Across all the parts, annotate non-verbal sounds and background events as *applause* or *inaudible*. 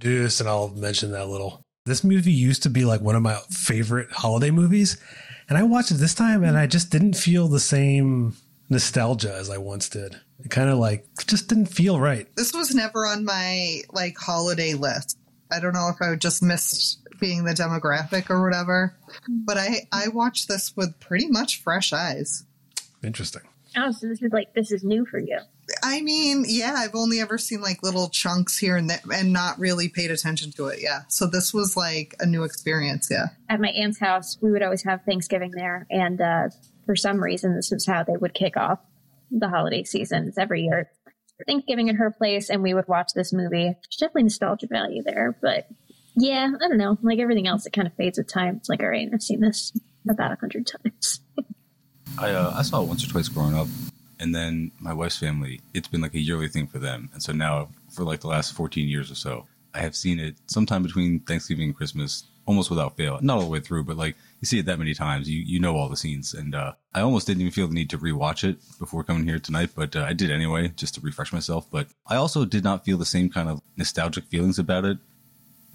introduced, and I'll mention that a little. This movie used to be like one of my favorite holiday movies, and I watched it this time, and I just didn't feel the same nostalgia as I once did. It kind of like just didn't feel right. This was never on my like holiday list. I don't know if I just missed being the demographic or whatever, but I I watched this with pretty much fresh eyes. Interesting. Oh, so this is like this is new for you. I mean, yeah, I've only ever seen like little chunks here and there and not really paid attention to it. Yeah. So this was like a new experience. Yeah. At my aunt's house, we would always have Thanksgiving there. And uh, for some reason, this was how they would kick off the holiday seasons every year. Thanksgiving at her place, and we would watch this movie. There's definitely nostalgia value there. But yeah, I don't know. Like everything else, it kind of fades with time. It's like, all right, I've seen this about a hundred times. *laughs* I uh, I saw it once or twice growing up, and then my wife's family. It's been like a yearly thing for them, and so now for like the last fourteen years or so, I have seen it sometime between Thanksgiving and Christmas, almost without fail. Not all the way through, but like you see it that many times, you you know all the scenes, and uh, I almost didn't even feel the need to rewatch it before coming here tonight, but uh, I did anyway, just to refresh myself. But I also did not feel the same kind of nostalgic feelings about it.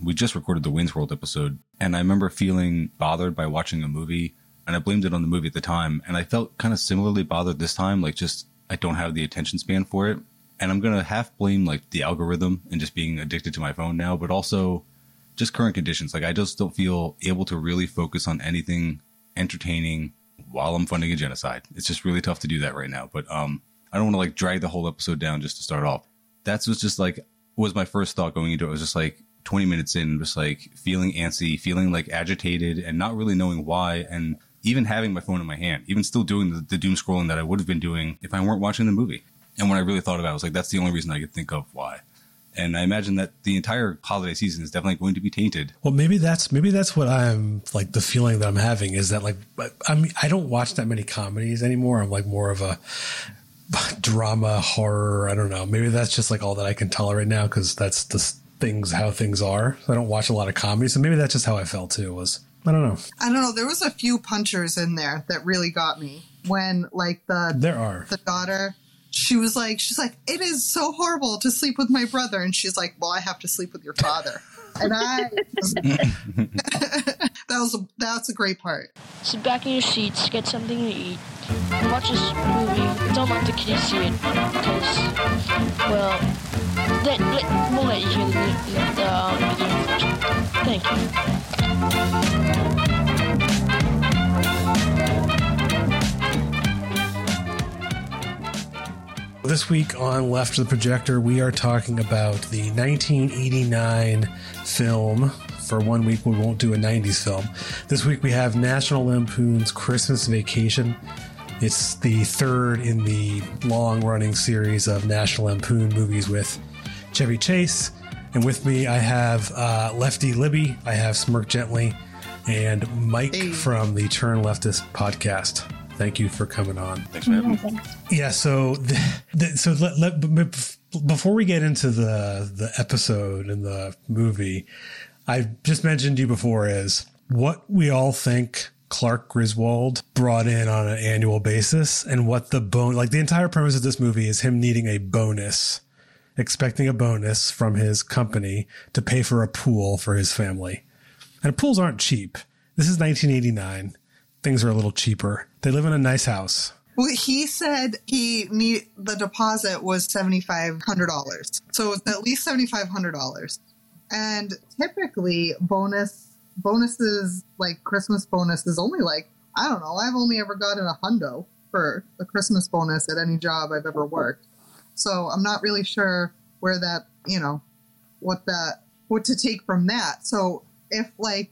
We just recorded the Wayne's World episode, and I remember feeling bothered by watching a movie and I blamed it on the movie at the time. And I felt kind of similarly bothered this time, like just I don't have the attention span for it. And I'm gonna half blame like the algorithm and just being addicted to my phone now, but also just current conditions. Like I just don't feel able to really focus on anything entertaining while I'm funding a genocide. It's just really tough to do that right now. But um, I don't want to like drag the whole episode down just to start off. That's was just like was my first thought going into it. it was just like 20 minutes in, just like feeling antsy, feeling like agitated, and not really knowing why. And even having my phone in my hand, even still doing the, the doom scrolling that I would have been doing if I weren't watching the movie. And when I really thought about it, I was like, that's the only reason I could think of why. And I imagine that the entire holiday season is definitely going to be tainted. Well, maybe that's maybe that's what I'm like. The feeling that I'm having is that like I mean I don't watch that many comedies anymore. I'm like more of a drama horror. I don't know. Maybe that's just like all that I can tolerate now because that's the things how things are. I don't watch a lot of comedies, so maybe that's just how I felt too. Was I don't know. I don't know. There was a few punchers in there that really got me when, like the there are the daughter. She was like, she's like, it is so horrible to sleep with my brother, and she's like, well, I have to sleep with your father, and I. *laughs* that was a, that's a great part. Sit back in your seats, get something to eat, and watch this movie. Don't let the kids to see it, because, well, let, let, we'll let you hear the, the um, beginning first. Thank you. This week on Left of the Projector, we are talking about the 1989 film. For one week, we won't do a 90s film. This week, we have National Lampoon's Christmas Vacation. It's the third in the long running series of National Lampoon movies with Chevy Chase. And with me, I have uh, Lefty Libby, I have Smirk Gently, and Mike hey. from the Turn Leftist podcast. Thank you for coming on. Thanks for having me. Yeah. So, the, the, so let, let, before we get into the the episode and the movie, I just mentioned to you before is what we all think Clark Griswold brought in on an annual basis, and what the bone like the entire premise of this movie is him needing a bonus, expecting a bonus from his company to pay for a pool for his family, and pools aren't cheap. This is 1989 things are a little cheaper. They live in a nice house. Well, he said he need the deposit was seventy five hundred dollars, so it's at least seventy five hundred dollars. And typically, bonus bonuses like Christmas bonus is only like I don't know. I've only ever gotten a hundo for a Christmas bonus at any job I've ever worked, so I'm not really sure where that you know what that what to take from that. So if like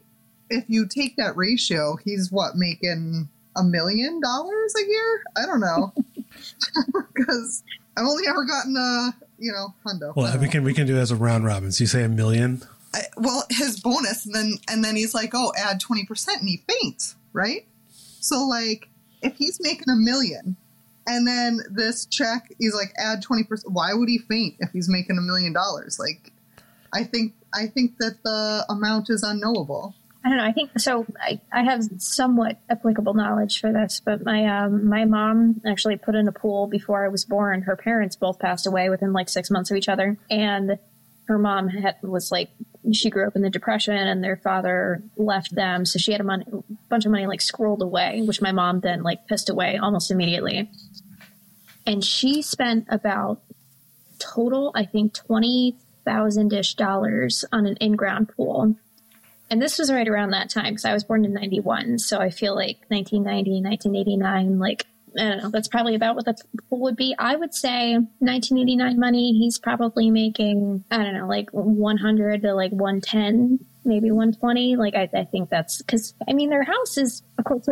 if you take that ratio, he's what making a million dollars a year? I don't know *laughs* because I've only ever gotten a you know hundo. Well, we can we can do it as a round robin. So you say a million. I, well, his bonus, and then and then he's like, oh, add twenty percent, and he faints, right? So like, if he's making a million, and then this check, he's like, add twenty percent. Why would he faint if he's making a million dollars? Like, I think I think that the amount is unknowable. I don't know. I think so. I, I have somewhat applicable knowledge for this, but my um, my mom actually put in a pool before I was born. Her parents both passed away within like six months of each other, and her mom had, was like she grew up in the depression and their father left them so she had a mon- bunch of money like scrolled away which my mom then like pissed away almost immediately and she spent about total i think 20000 dollars on an in-ground pool and this was right around that time because i was born in 91 so i feel like 1990 1989 like I don't know. That's probably about what the pool would be. I would say 1989 money. He's probably making I don't know, like 100 to like 110, maybe 120. Like I, I think that's because I mean their house is of course.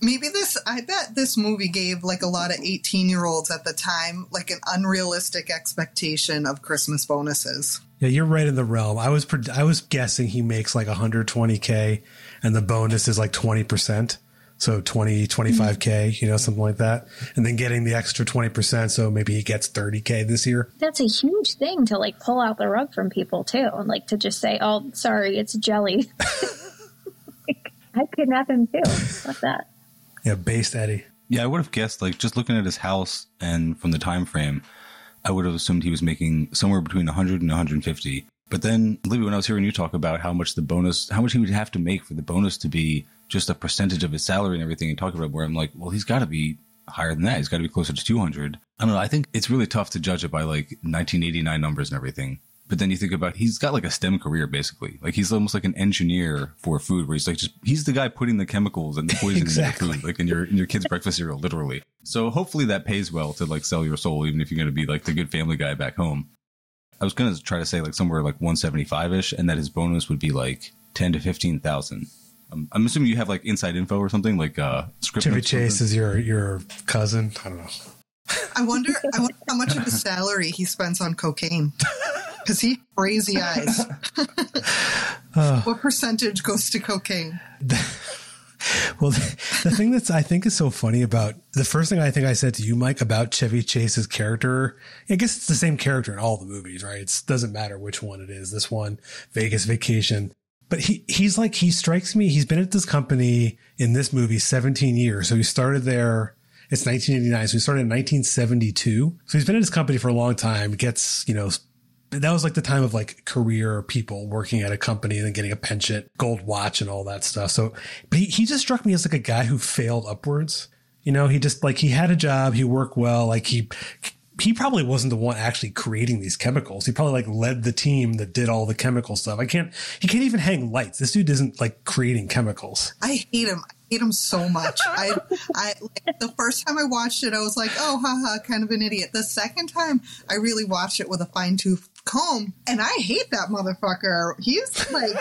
Maybe this, I bet this movie gave like a lot of 18 year olds at the time like an unrealistic expectation of Christmas bonuses. Yeah, you're right in the realm. I was pred- I was guessing he makes like 120k, and the bonus is like 20 percent. So 20, 25k, mm-hmm. you know, something like that, and then getting the extra 20 percent. So maybe he gets 30k this year. That's a huge thing to like pull out the rug from people too, and like to just say, "Oh, sorry, it's jelly." *laughs* I kidnap him too. What's that? Yeah, based Eddie. Yeah, I would have guessed like just looking at his house and from the time frame, I would have assumed he was making somewhere between 100 and 150. But then, Libby, when I was hearing you talk about how much the bonus, how much he would have to make for the bonus to be just a percentage of his salary and everything, and talk about where I'm like, well, he's got to be higher than that. He's got to be closer to 200. I don't know. I think it's really tough to judge it by like 1989 numbers and everything. But then you think about he's got like a STEM career basically. Like he's almost like an engineer for food, where he's like just he's the guy putting the chemicals and the *laughs* poison Exactly. in the food, like in your in your kid's breakfast cereal, literally. So hopefully that pays well to like sell your soul, even if you're going to be like the good family guy back home. I was going to try to say like somewhere like 175 ish, and that his bonus would be like 10 to 15,000. Um, I'm assuming you have like inside info or something like uh script. Chevy Chase is your your cousin. I don't know. I wonder, I wonder how much of his salary he spends on cocaine. Because he crazy eyes. what percentage goes to cocaine? *laughs* Well, the, the thing that's I think is so funny about the first thing I think I said to you, Mike, about Chevy Chase's character. I guess it's the same character in all the movies, right? It doesn't matter which one it is. This one, Vegas Vacation, but he he's like he strikes me. He's been at this company in this movie 17 years. So he started there. It's 1989. So he started in 1972. So he's been at his company for a long time. Gets you know that was like the time of like career people working at a company and then getting a pension, gold watch and all that stuff. So, but he, he just struck me as like a guy who failed upwards. You know, he just like he had a job, he worked well, like he he probably wasn't the one actually creating these chemicals. He probably like led the team that did all the chemical stuff. I can't he can't even hang lights. This dude isn't like creating chemicals. I hate him. I hate him so much. I, I, like, the first time I watched it, I was like, oh, haha, kind of an idiot. The second time, I really watched it with a fine tooth comb, and I hate that motherfucker. He's like,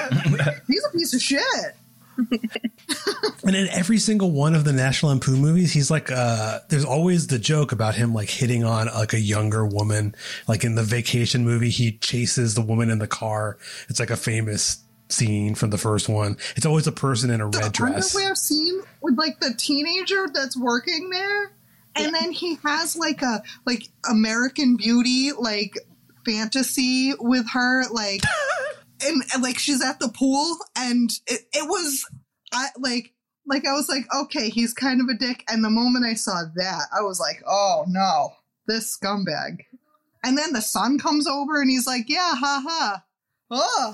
*laughs* he's a piece of shit. And in every single one of the National Lampoon movies, he's like, uh, there's always the joke about him like hitting on like a younger woman. Like in the vacation movie, he chases the woman in the car. It's like a famous scene from the first one. It's always a person in a The red dress. underwear scene with like the teenager that's working there, and then he has like a like American Beauty like fantasy with her, like, *laughs* and, and like she's at the pool, and it, it was I like like I was like, okay, he's kind of a dick, and the moment I saw that, I was like, oh no, this scumbag. And then the son comes over and he's like, yeah, ha ha. Oh,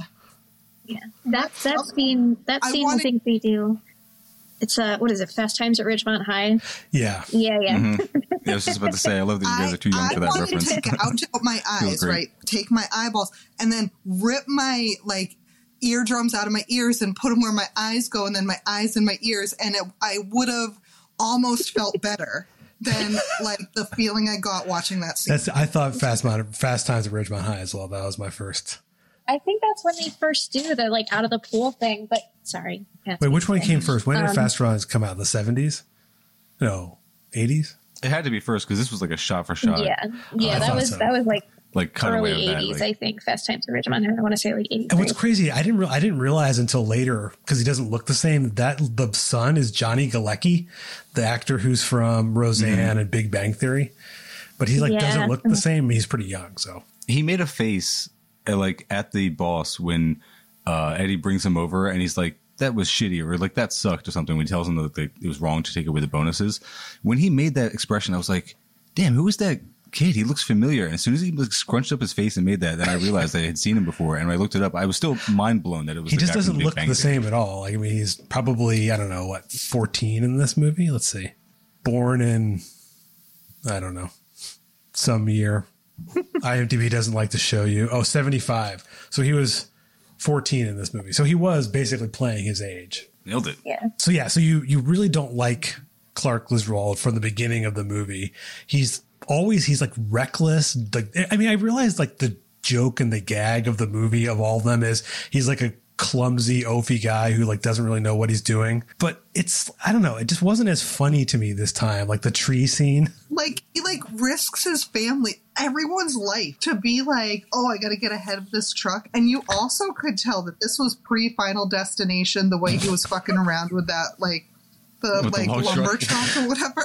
Yeah, That's That that scene that scene wanted- think we do. It's uh what is it? Fast Times at Ridgemont High. Yeah. Yeah, yeah. Mhm. *laughs* Yeah, I was just about to say, I love that you guys are too young I for that wanted reference. to take out my *laughs* eyes, right? Take my eyeballs and then rip my like eardrums out of my ears and put them where my eyes go, and then my eyes and my ears, and it, I would have almost felt better than like the feeling I got watching that scene. That's, I thought Fast, Fast Times at Ridgemont High as well. That was my first. I think that's when they first do the like out of the pool thing. But sorry, Wait, which one came first? When did Um, Fast Runs come out? In the 70s? No, 80s? It had to be first because this was like a shot for shot, Yeah, yeah. I that was so. that was like like cutaway early of that. '80s. like- I think Fast Times at Ridgemont I want to say like '83. And what's crazy, I didn't re- I didn't realize until later because he doesn't look the same. That the son is Johnny Galecki, the actor who's from Roseanne and Big Bang Theory, but he like Yeah. doesn't look the same. He's pretty young, so he made a face at, like at the boss when uh, Eddie brings him over and he's like, "That was shitty," or like that sucked, or something. When he tells him that they, it was wrong to take away the bonuses, when he made that expression, I was like, "Damn, who is that kid, he looks familiar. And as soon as he like, scrunched up his face and made that, then I realized I had seen him before. And when I looked it up, I was still mind blown that it was. He just doesn't look Bang the same at all. Like, I mean, he's probably, I don't know, what, 14 in this movie? Let's see. Born in, I don't know, some year. IMDb doesn't like to show you. Oh, 75. So he was 14 in this movie. So he was basically playing his age. Nailed it. Yeah. So yeah, so you you really don't like Clark Griswold from the beginning of the movie. He's always he's like reckless. Like I mean, I realized like the joke and the gag of the movie of all of them is he's like a clumsy oafy guy who like doesn't really know what he's doing. But it's I don't know, it just wasn't as funny to me this time. Like the tree scene. like he like risks his family everyone's life to be like oh i gotta get ahead of this truck and you also could tell that this was pre-final destination the way he was fucking around with that like the With like log lumber truck. truck or whatever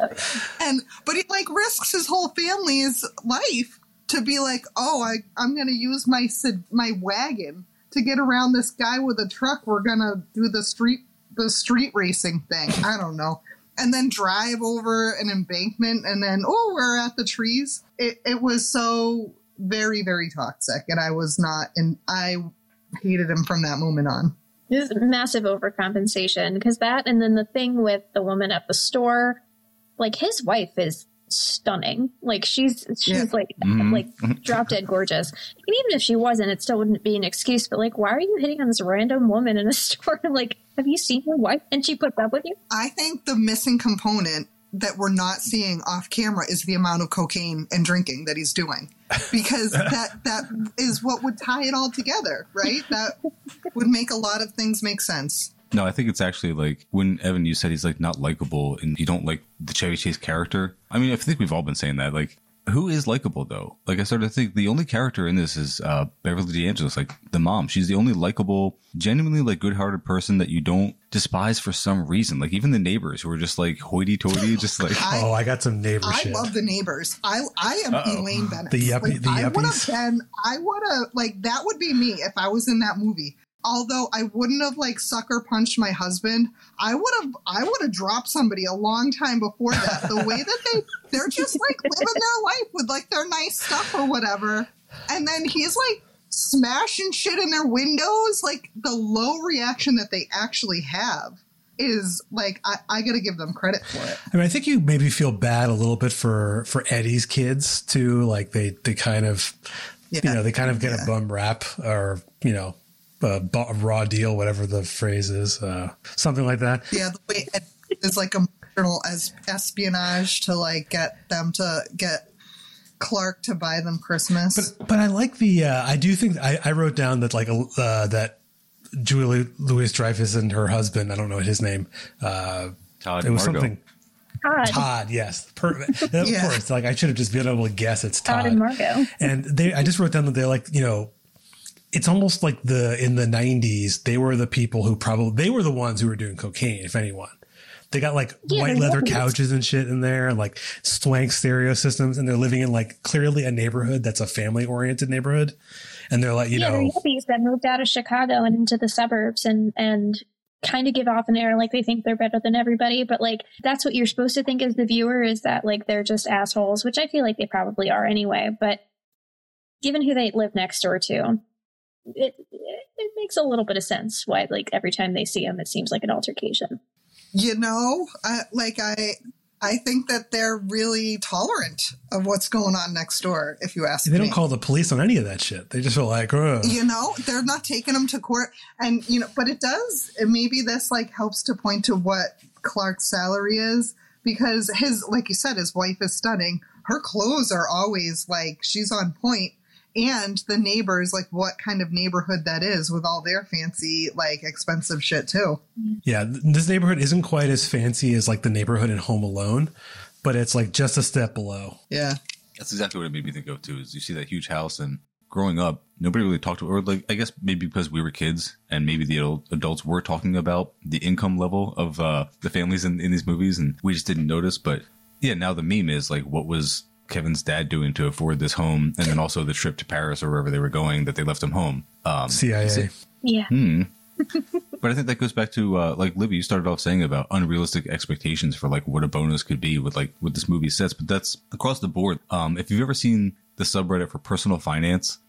*laughs* and but he like risks his whole family's life to be like oh i i'm gonna use my my wagon to get around this guy with a truck. We're gonna do the street the street racing thing. I don't know. And then drive over an embankment and then oh we're at the trees. It, it was so very very toxic and i was not and i hated him from that moment on. This is massive overcompensation because that, and then the thing with the woman at the store, like his wife is stunning. Like she's she's Yeah. like Mhm. like drop dead gorgeous. And even if she wasn't, it still wouldn't be an excuse. But like, why are you hitting on this random woman in a *laughs* store? *laughs* like, have you seen your wife? And she puts up with you? i think the missing component that we're not seeing off camera is the amount of cocaine and drinking that he's doing because *laughs* that that is what would tie it all together right that would make a lot of things make sense No, I think it's actually like when Evan, you said he's like not likable and you don't like the Chevy Chase character. I mean, I think we've all been saying that. Like, who is likable though? Like, I started to think the only character in this is uh, Beverly D'Angelo's, like the mom. She's the only likable, genuinely like good-hearted person that you don't despise for some reason. Like even the neighbors who are just like hoity-toity, *laughs* just like I- oh, I got some neighbor I shit. love the neighbors. I I am Uh-oh. Elaine Bennett. The yuppie- the I would have yuppies? been. I would have like that would be me if I was in that movie. Although I wouldn't have like sucker punched my husband, I would have. I would have dropped somebody a long time before that. The way that they they're just like living their life with like their nice stuff or whatever, and then he's like smashing shit in their windows. Like the low reaction that they actually have is like I, I got to give them credit for it. I mean, I think you maybe feel bad a little bit for for Eddie's kids too. Like they they kind of you know they kind of get Yeah. a bum rap or you know a, bu- a raw deal, whatever the phrase is, uh, something like that. Yeah, the way it is like emotional as espionage to like get them to get Clark to buy them Christmas. But but I like the uh, I do think I, I wrote down that like uh, that Julie Louis Dreyfus and her husband I don't know his name uh, Todd it was Margot. something Todd, Todd yes per- of Yeah. course like I should have just been able to guess it's Todd Todd and Margot. and they I just wrote down that they're like you know it's almost like the in the 90s they were the people who probably they were the ones who were doing cocaine if anyone. They got like Yeah, white leather couches and shit in there and like swank stereo systems and they're living in like clearly a neighborhood that's a family oriented neighborhood. And they're like you yeah, know hippies that moved out of Chicago and into the suburbs and and kind of give off an air like they think they're better than everybody, but like that's what you're supposed to think as the viewer is that like they're just assholes, which I feel like they probably are anyway. But given who they live next door to, it it, it makes a little bit of sense why like every time they see him, it seems like an altercation. you know, I, like I, I think that they're really tolerant of what's going on next door. If you ask me. they me, don't call the police on any of that shit they just feel like oh you know, they're not taking them to court, and you know, but it does. And maybe this like helps to point to what Clark's salary is because his, like you said, his wife is stunning. Her clothes are always like she's on point, and the neighbors, like what kind of neighborhood that is with all their fancy, like expensive shit too. Yeah, this neighborhood isn't quite as fancy as like the neighborhood in Home Alone, but it's like just a step below. Yeah. That's exactly what it made me think of too. Is you see that huge house, and growing up, nobody really talked to, or like I guess maybe because we were kids, and maybe the adult, adults were talking about the income level of uh, the families in, in these movies, and we just didn't notice. But yeah, now the meme is like, what was Kevin's dad doing to afford this home, and then also the trip to Paris or wherever they were going that they left him home. Um, CIA. Yeah. hmm. *laughs* But I think that goes back to uh, like Libby. You started off saying about unrealistic expectations for like what a bonus could be with like what this movie sets. But that's across the board. Um, if you've ever seen the subreddit for personal finance,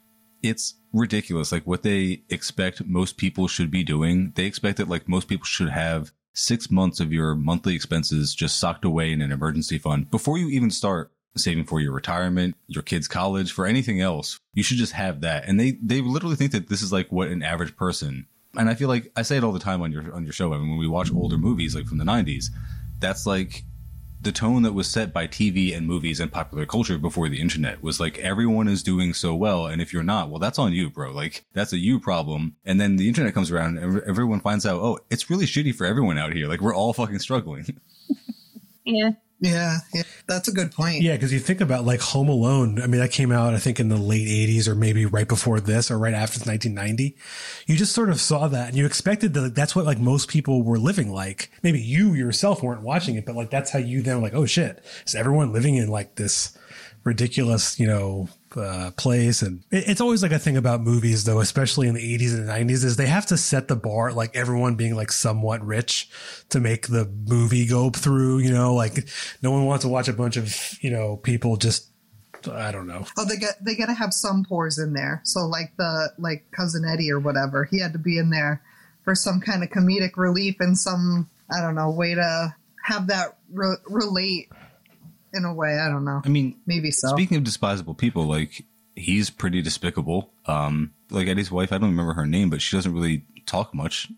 it's ridiculous. Like what they expect most people should be doing. They expect that like most people should have six months of your monthly expenses just socked away in an emergency fund before you even start saving for your retirement, your kids' college, for anything else. You should just have that. And they they literally think that this is like what an average person. And I feel like I say it all the time on your on your show. I mean, when we watch older movies like from the '90s, that's like the tone that was set by TV and movies and popular culture before the internet was like everyone is doing so well, and if you're not, well, that's on you, bro. Like that's a you problem. And then the internet comes around, and everyone finds out, oh, it's really shitty for everyone out here. Like we're all fucking struggling. *laughs* Yeah. Yeah, yeah, that's a good point. Yeah, because you think about like Home Alone. I mean, that came out I think in the late '80s or maybe right before this or right after 1990. You just sort of saw that, and you expected that that's what like most people were living like. Maybe you yourself weren't watching it, but like that's how you then were like, oh shit, is everyone living in like this ridiculous, you know, uh, place. And it, it's always like a thing about movies, though, especially in the 80s and 90s, is they have to set the bar, like everyone being like somewhat rich to make the movie go through, you know, like no one wants to watch a bunch of, you know, people just I don't know. Oh, they get they got to have some pores in there. So like the like cousin Eddie or whatever, he had to be in there for some kind of comedic relief and some I don't know way to have that re- relate in a way. I don't know. I mean, maybe so. Speaking of despisable people, like he's pretty despicable. Um, like Eddie's wife, I don't remember her name, but she doesn't really talk much.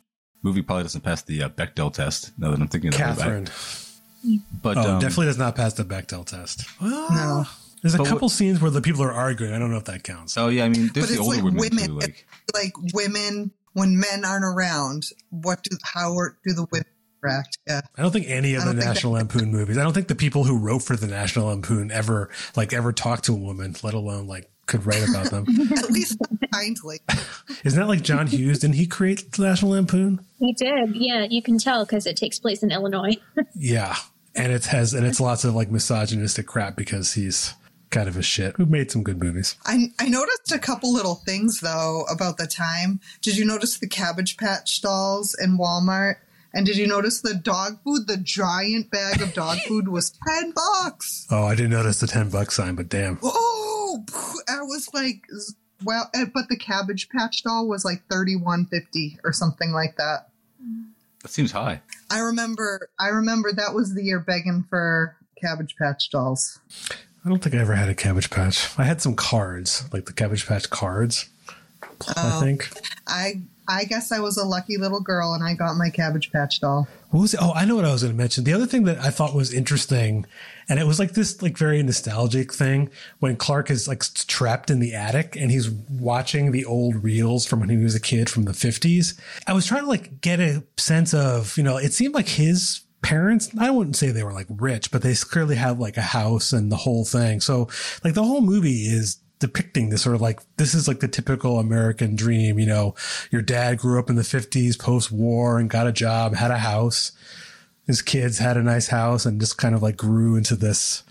Movie probably doesn't pass the uh, Bechdel test. Now that I'm thinking of Catherine. that, but oh, um, definitely does not pass the Bechdel test. Well, No. There's a But couple scenes where the people are arguing. I don't know if that counts. Oh yeah, I mean, there's But the it's older like women, women. too. Like, like women when men aren't around. What do how are, do the women react? Yeah. I don't think any of the don't think National Lampoon movies. I don't think the people who wrote for the National Lampoon ever like ever talked to a woman, let alone like could write about them. *laughs* At least kindly. *laughs* Isn't that like John Hughes? Didn't he create the National Lampoon? He did. Yeah, you can tell because it takes place in Illinois. *laughs* Yeah, and it has and it's lots of like misogynistic crap because he's kind of a shit who made some good movies. I, I noticed a couple little things though about the time. Did you notice the Cabbage Patch dolls in Walmart? And did you notice the dog food? The giant bag of dog food was ten bucks. Oh, I didn't notice the ten buck sign, but damn. Oh, I was like, well, eh, but the Cabbage Patch doll was like thirty one fifty or something like that. that seems high. I remember. I remember that was the year begging for Cabbage Patch dolls. I don't think I ever had a Cabbage Patch. I had some cards, like the Cabbage Patch cards. I Oh. think. I I guess I was a lucky little girl and I got my Cabbage Patch doll. What was it? Oh, I know what I was going to mention. The other thing that I thought was interesting, and it was like this like very nostalgic thing when Clark is like trapped in the attic and he's watching the old reels from when he was a kid from the 50s. I was trying to like get a sense of, you know, it seemed like his parents, I wouldn't say they were like rich, but they clearly have like a house and the whole thing. So like the whole movie is depicting this sort of like this is like the typical American dream, you know, your dad grew up in the 50s post war and got a job, had a house. His kids had a nice house and just kind of like grew into this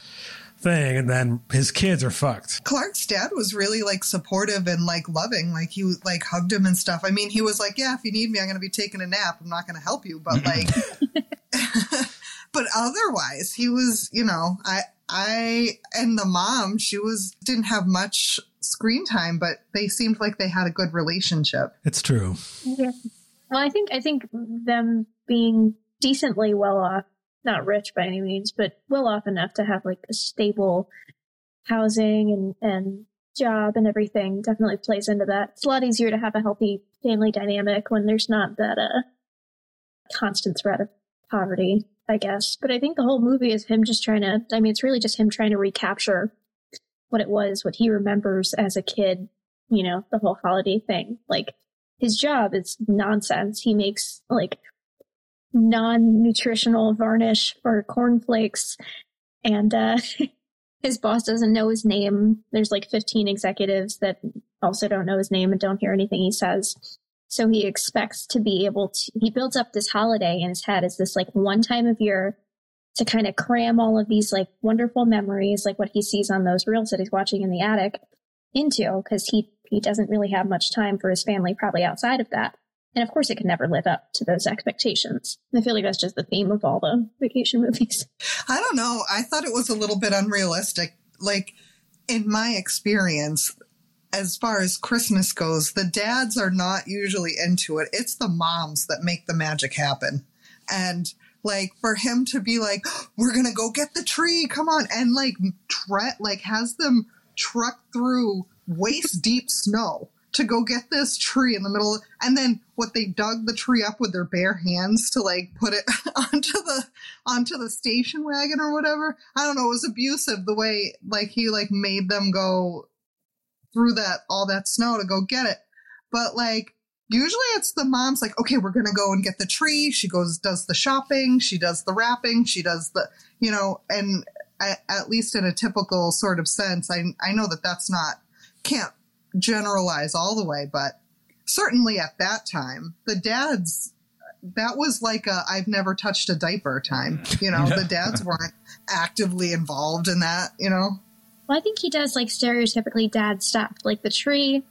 thing and then his kids are fucked. Clark's dad was really like supportive and like loving. Like he like hugged him and stuff. I mean, he was like, "Yeah, if you need me, I'm going to be taking a nap. I'm not going to help you." But like, *laughs* *laughs* but otherwise, he was, you know, I I and the mom, she was didn't have much screen time, but they seemed like they had a good relationship. It's true. Yeah. Well, I think I think them being decently well off, not rich by any means, but well off enough to have like a stable housing and and job and everything definitely plays into that. It's a lot easier to have a healthy family dynamic when there's not that uh constant threat of poverty, I guess. But I think the whole movie is him just trying to I mean it's really just him trying to recapture what it was, what he remembers as a kid, you know, the whole holiday thing. Like his job is nonsense. He makes like non-nutritional varnish for cornflakes and uh *laughs* his boss doesn't know his name. There's like 15 executives that also don't know his name and don't hear anything he says. So he expects to be able to he builds up this holiday in his head as this like one time of year to kind of cram all of these like wonderful memories like what he sees on those reels that he's watching in the attic into because he he doesn't really have much time for his family probably outside of that And of course, it can never live up to those expectations. I feel like that's just the theme of all the vacation movies. *laughs* I don't know. I thought it was a little bit unrealistic. Like, in my experience, as far as Christmas goes, the dads are not usually into it. It's the moms that make the magic happen. And like for him to be like, *gasps* we're gonna go get the tree, come on, and like tre- like has them truck through waist deep snow to go get this tree in the middle and then what they dug the tree up with their bare hands to like put it *laughs* onto the onto the station wagon or whatever i don't know it was abusive the way like he like made them go through that all that snow to go get it. But like usually it's the mom's like okay we're gonna go and get the tree. She goes does the shopping she does the wrapping she does the you know and at, at least in a typical sort of sense i i know that that's not can't generalize all the way but certainly at that time the dads that was like a i've never touched a diaper time you know? *laughs* The dads weren't actively involved in that you know Well, I think he does like stereotypically dad stuff, like the tree,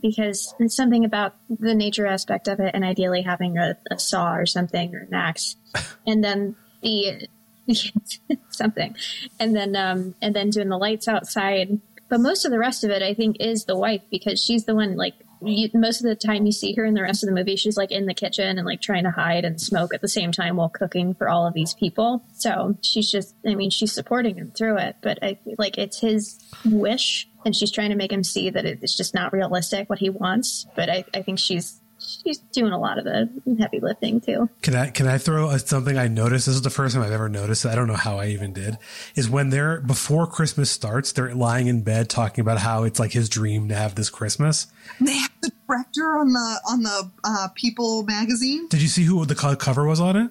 because it's something about the nature aspect of it, and ideally having a, a saw or something or an axe, *laughs* and then the *laughs* something, and then um and then doing the lights outside. But most of the rest of it, I think, is the wife because she's the one like. You, most of the time you see her in the rest of the movie, she's like in the kitchen and like trying to hide and smoke at the same time while cooking for all of these people. So she's just, I mean, she's supporting him through it, but I like it's his wish and she's trying to make him see that it's just not realistic what he wants. But I, I think she's she's doing a lot of the heavy lifting too. Can I can I throw a, something I noticed? This is the first time I've ever noticed. I don't know how I even did. Is when they're before Christmas starts, they're lying in bed talking about how it's like his dream to have this Christmas. they have the director on the on the uh, people magazine Did you see who the cover was on it?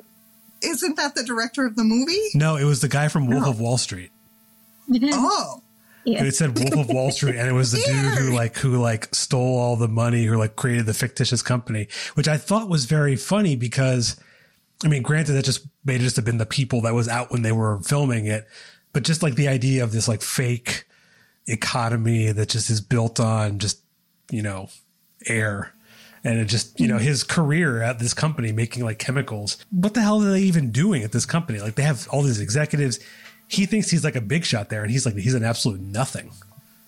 isn't that the director of the movie No, it was the guy from Wolf of Wall Street. oh Yeah. It said Wolf of Wall Street, and it was the dude who like who like stole all the money, who like created the fictitious company, which I thought was very funny because, I mean, granted that just may just have been the people that was out when they were filming it, but just like the idea of this like fake economy that just is built on just you know air. And it just, you know, mm-hmm. his career at this company making like chemicals. What the hell are they even doing at this company? Like they have all these executives. He thinks he's like a big shot there, and he's like he's an absolute nothing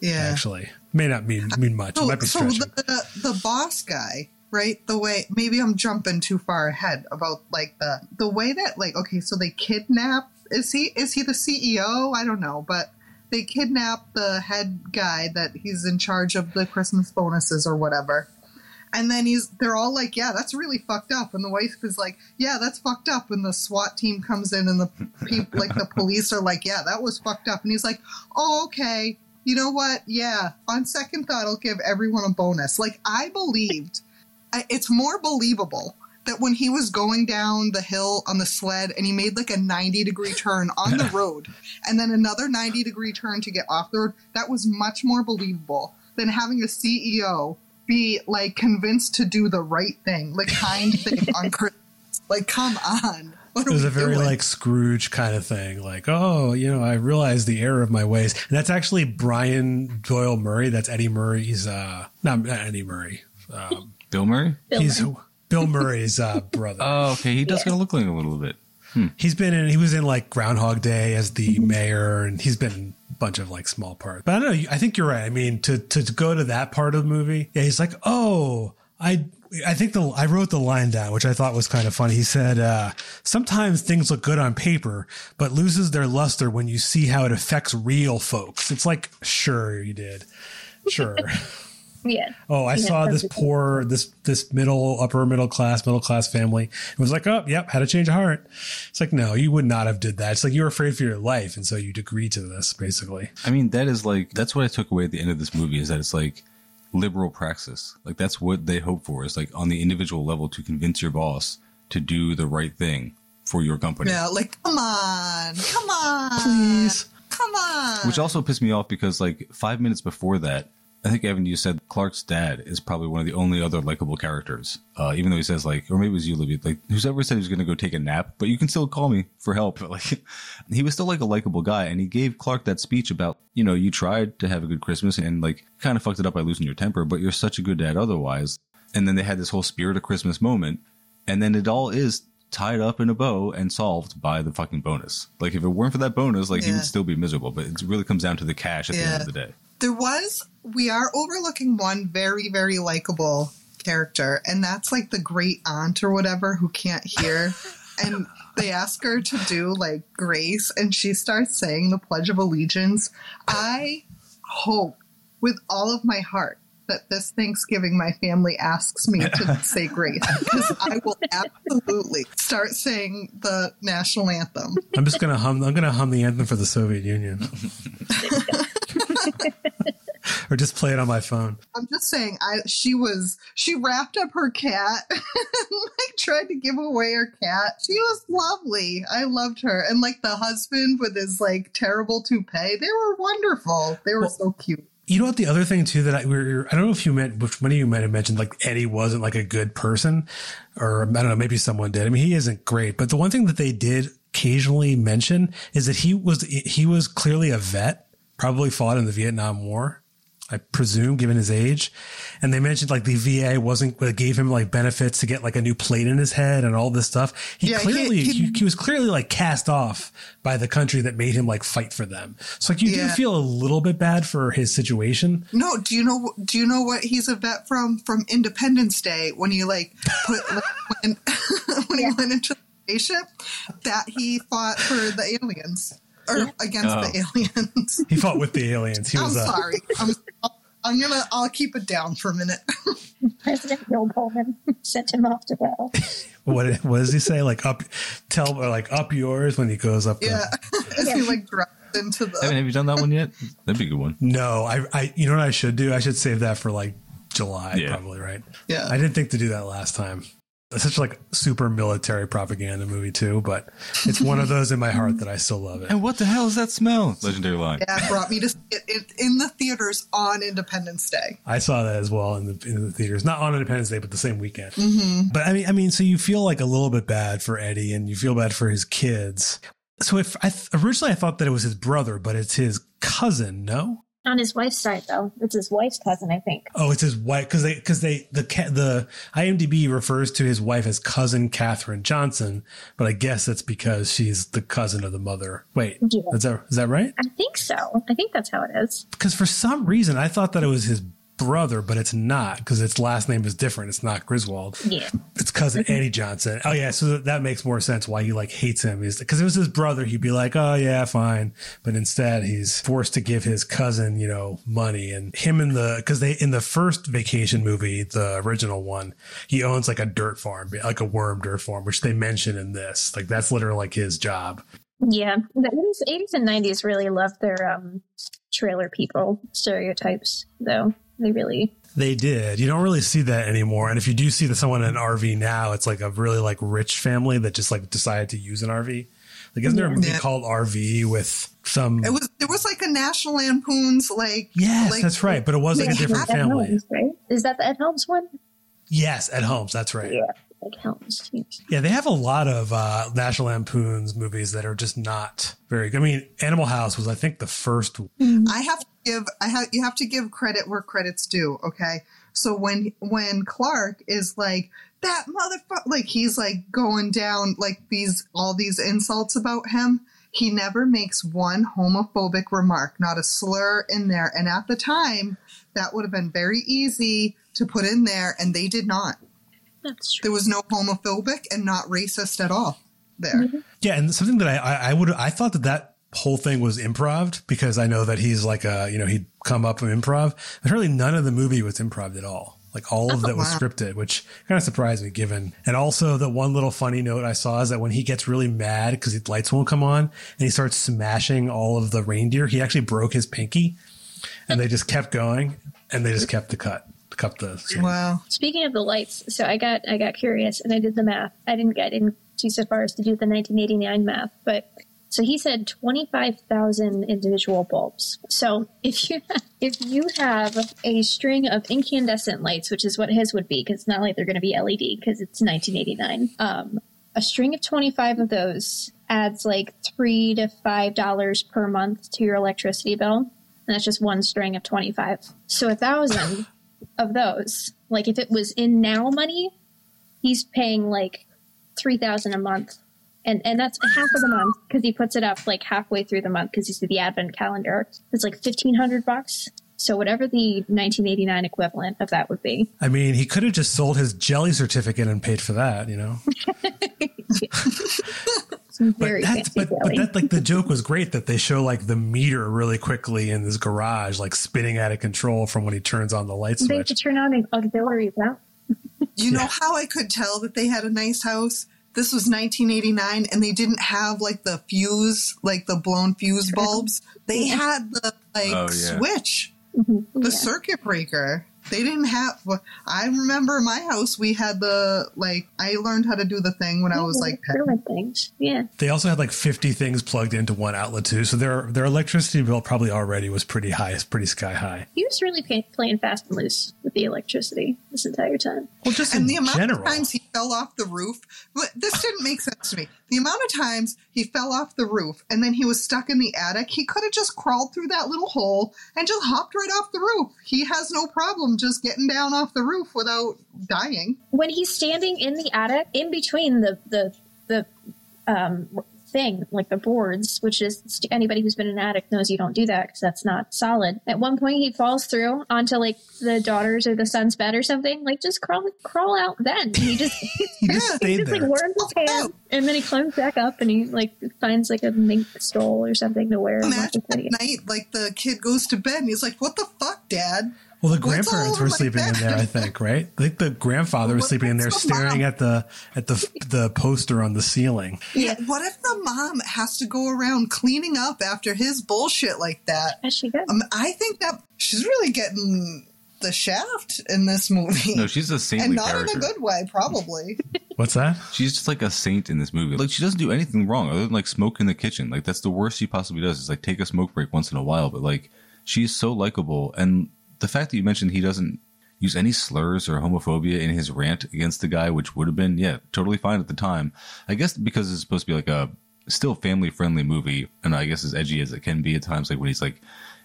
yeah actually may not mean mean much. so, might be so stretching. the, the boss guy right the way maybe i'm jumping too far ahead about like the the way that like okay so they kidnap is he is he the ceo i don't know but they kidnap the head guy that he's in charge of the christmas bonuses or whatever and then he's they're all like yeah that's really fucked up. And the wife is like yeah that's fucked up. And the swat team comes in and the people *laughs* like the police are like yeah that was fucked up. And he's like oh okay. You know what? Yeah. On second thought i'll give everyone a bonus. Like i believed it's more believable that when he was going down the hill on the sled and he made like a 90 degree turn on the *laughs* road and then another 90 degree turn to get off the road that was much more believable than having a ceo be like convinced to do the right thing the kind *laughs* thing on christmas like come on what it was a very doing? like Scrooge kind of thing. Like, oh, you know, I realize the error of my ways. And that's actually Brian Doyle Murray. That's Eddie Murray's, uh, not, not Eddie Murray. Um, Bill Murray? Bill he's Murray. Bill Murray's uh, brother. *laughs* Oh, okay. He does Yeah. kind of look like him a little bit. He's been in, he was in like Groundhog Day as the mayor, and he's been in a bunch of like small parts. But I don't know. I think you're right. I mean, to, to, go to that part of the movie, yeah, he's like, oh, I, I think the, I wrote the line down, which I thought was kind of funny. He said, uh, sometimes things look good on paper, but loses their luster when you see how it affects real folks. It's like, sure, you did. Sure. *laughs* Yeah. Oh, I Yeah, saw this poor, this this middle, upper middle class, middle class family. It was like, oh, yep, had a change of heart. It's like, no, you would not have did that. It's like you were afraid for your life, and so you'd agree to this, basically. I mean, that is like that's what I took away at the end of this movie is that it's like liberal praxis. Like that's what they hope for is like on the individual level to convince your boss to do the right thing for your company. yeah like come on come on Please. come on Which also pissed me off because like five minutes before that, I think Evan, you said Clark's dad is probably one of the only other likable characters. Uh, even though he says like, or maybe it was you, Libby, like whoever said he was going to go take a nap, but you can still call me for help. *laughs* But like, he was still like a likable guy, and he gave Clark that speech about, you know, you tried to have a good Christmas and like kind of fucked it up by losing your temper, but you're such a good dad otherwise. and then they had this whole spirit of Christmas moment, and then it all is tied up in a bow and solved by the fucking bonus. Like if it weren't for that bonus, like he would still be miserable. But it really comes down to the cash at the end of the day. There was, we are overlooking one very, very likable character, and that's like the great aunt or whatever who can't hear. *laughs* and they ask her to do like grace, and she starts saying the Pledge of Allegiance. I hope with all of my heart that this Thanksgiving my family asks me to *laughs* say grace because I will absolutely start saying the national anthem. I'm just gonna hum. I'm gonna hum the anthem for the Soviet Union, *laughs* or just play it on my phone. I'm just saying, I she was she wrapped up her cat *laughs* and like tried to give away her cat. She was lovely. I loved her, and like the husband with his like terrible toupee, they were wonderful. They were Well- so cute. You know what? The other thing too that I we were, I don't know if you meant which one of you might have mentioned like Eddie wasn't like a good person, or I don't know, maybe someone did. I mean, he isn't great, but the one thing that they did occasionally mention is that he was he was clearly a vet, probably fought in the Vietnam War. I presume, given his age, and they mentioned like the VA wasn't gave him like benefits to get like a new plate in his head and all this stuff. He Yeah, clearly he, he- he was clearly like cast off by the country that made him like fight for them. So like you do Yeah. feel a little bit bad for his situation. No, do you know? Do you know what he's a vet from? From Independence Day when he like put *laughs* like, when, *laughs* when he went into the spaceship that he fought for the aliens or against Oh. the aliens. He fought with the aliens. He I'm was uh, sorry. I'm, I'm gonna. I'll keep it down for a minute. *laughs* President Bill Pullman sent him off to battle. what what does he say? Like up tell or like up yours when he goes up. the- Yeah, *laughs* as he like dropped into the. I mean, have you done that one yet? That'd be a good one. No, I I you know what I should do? I should save that for like July Yeah. probably, right? Yeah. I didn't think to do that last time. It's such like super military propaganda movie too, but it's one of those in my heart that I still love it. And what the hell is that smell? Legendary line. Yeah, brought me to see it in, in the theaters on Independence Day. I saw that as well in the in the theaters, not on Independence Day, but the same weekend. Mm-hmm. But I mean, I mean, so you feel like a little bit bad for Eddie, and you feel bad for his kids. So if I th- originally I thought that it was his brother, but it's his cousin. No, On his wife's side, though, it's his wife's cousin, I think. oh, it's his wife because they because they the the IMDb refers to his wife as cousin Catherine Johnson, but I guess that's because she's the cousin of the mother. Wait, Yeah. is that is that right? I think so. I think that's how it is. Because for some reason I thought that it was his brother, but it's not because its last name is different. It's not Griswold. Yeah. It's cousin Eddie Johnson. Oh yeah, so that makes more sense why he like hates him is because it was his brother. He'd be like, oh yeah, fine, but instead he's forced to give his cousin, you know, money and him in the because they in the first vacation movie, the original one, he owns like a dirt farm, like a worm dirt farm, which they mention in this. Like that's literally like his job. Yeah. The 80s, 80s and 90s really loved their um, trailer people stereotypes, though. They really. They did. You don't really see that anymore. And if you do see that someone in an RV now, it's like a really like rich family that just like decided to use an RV. Like, isn't there a movie Yeah. called RV with some? It was there was like a National Lampoon's like yes, like, that's right. But it was like a different family. Helms, right? Is that the Ed Helms one? Yes, Ed Helms. That's right. Yeah. Ed Helms. Yeah, they have a lot of uh, National Lampoon's movies that are just not very good. I mean, Animal House was, I think, the first. I have to give I have you have to give credit where credit's due, okay? So when when Clark is like that motherfucker like he's like going down like these all these insults about him, he never makes one homophobic remark, not a slur in there. And at the time, that would have been very easy to put in there and they did not. That's true. There was no homophobic and not racist at all there. Mm-hmm. Yeah, and something that I, I, I would I thought that that whole thing was improv because I know that he's like a you know he'd come up from improv. Apparently, none of the movie was improv at all. Like all of Oh, that was wow. scripted, which kind of surprised me. Given and also the one little funny note I saw is that when he gets really mad because the lights won't come on and he starts smashing all of the reindeer, he actually broke his pinky, and they just kept going and they just kept the cut, cut the. scene. Wow. Speaking of the lights, so I got I got curious and I did the math. I didn't get into so far as to do the 1989 math, but so he said 25,000 individual bulbs. So if you *laughs* if you have a string of incandescent lights, which is what his would be, because it's not like they're going to be LED because it's 1989. Um, a string of 25 of those adds like three to five dollars per month to your electricity bill, and that's just one string of 25. So a thousand *laughs* of those Like if it was in now money, he's paying like three thousand a month, and and that's half of the month because he puts it up like halfway through the month because he's the advent calendar. It's like fifteen hundred bucks. So whatever the 1989 equivalent of that would be. I mean, he could have just sold his jelly certificate and paid for that, you know. *laughs* *laughs* Some But that's fancy but, but that like the joke was great that they show like the meter really quickly in this garage, like spinning out of control from when he turns on the light they have switch. to turn on an auxiliary valve. You know Yeah. how I could tell that they had a nice house? This was 1989 and they didn't have like the fuse, like the blown fuse bulbs. They had the like Oh, yeah. switch, Mhm. the Yeah. circuit breaker. They didn't have I remember my house we had the like I learned how to do the thing when I was like 10. Things. Yeah. They also had like 50 things plugged into one outlet too, so their their electricity bill probably already was pretty high, it's pretty sky high. He was really pay- playing fast and loose with the electricity this entire time. Well, just And in the amount general. of times he fell off the roof, but this didn't make sense to me. The amount of times he fell off the roof and then he was stuck in the attic, he could have just crawled through that little hole and just hopped right off the roof. He has no problem just getting down off the roof without dying. When he's standing in the attic, in between the the the um, thing, like the boards, which is anybody who's been an attic knows you don't do that because that's not solid. At one point, he falls through onto like the daughter's or the son's bed or something. Like just crawl crawl out. Then he just *laughs* he just Yeah, he just like worms his hand, oh. and then he climbs back up and he like finds like a mink stole or something to wear. Imagine at night, like the kid goes to bed and he's like, What the fuck, Dad? Well, the What's grandparents were my sleeping in there, I think, right? I think the grandfather was What- sleeping in there, the staring mom? at the at the the poster on the ceiling. Yeah. What if the mom has to go around cleaning up after his bullshit like that? As she goes. Um, I think that she's really getting the shaft in this movie. No, she's a saint. and not character. in a good way, probably. What's that? She's just like a saint in this movie. Like she doesn't do anything wrong other than like smoke in the kitchen. Like that's the worst she possibly does is like take a smoke break once in a while. But like she's so likable, and the fact that you mentioned he doesn't use any slurs or homophobia in his rant against the guy, which would have been yeah totally fine at the time. I guess because it's supposed to be like a still family friendly movie, and I guess as edgy as it can be at times, like when he's like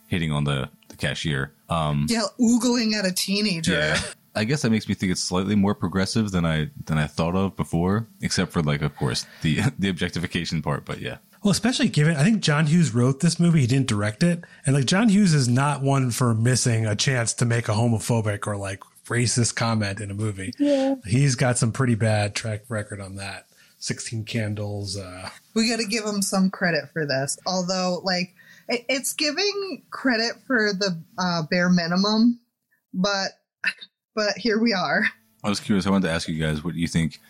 hitting on the the cashier. Um, yeah, oogling at a teenager. yeah. I guess that makes me think it's slightly more progressive than I than I thought of before, except for like of course the *laughs* the objectification part. But yeah, Well, especially given I think John Hughes wrote this movie, he didn't direct it, and like John Hughes is not one for missing a chance to make a homophobic or like racist comment in a movie. Yeah. He's got some pretty bad track record on that. Sixteen Candles. Uh, We got to give him some credit for this. Although, like, it, it's giving credit for the uh, bare minimum, but but here we are. I was curious. I wanted to ask you guys what you think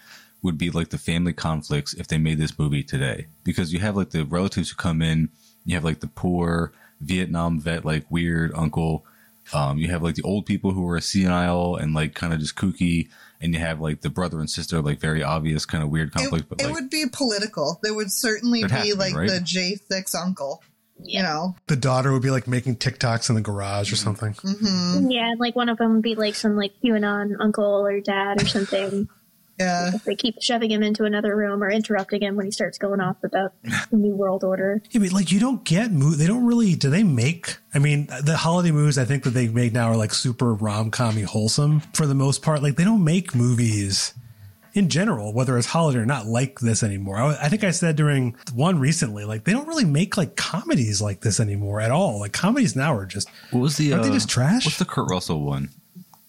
would be like the family conflicts if they made this movie today, because you have like the relatives who come in, you have like the poor Vietnam vet, like weird uncle. Um, you have like the old people who are senile and like kind of just kooky, and you have like the brother and sister, like very obvious kind of weird It, conflict. but it like, would be political. There would certainly be to be, like right? the J6 uncle, you know. the daughter would be like making TikToks in the garage or something. hmm Yeah, like one of them would be like some like QAnon uncle or dad or something. Yeah. If they keep shoving him into another room or interrupting him when he starts going off about the new world order. Yeah, but like you don't get mo- they don't really do they make I mean the holiday movies I think that they make now are like super rom-commy wholesome for the most part like they don't make movies in general whether it's holiday or not like this anymore I, I think I said during one recently like they don't really make like comedies like this anymore at all like comedies now are just what was the? aren't they uh, just trash What's the Kurt Russell one?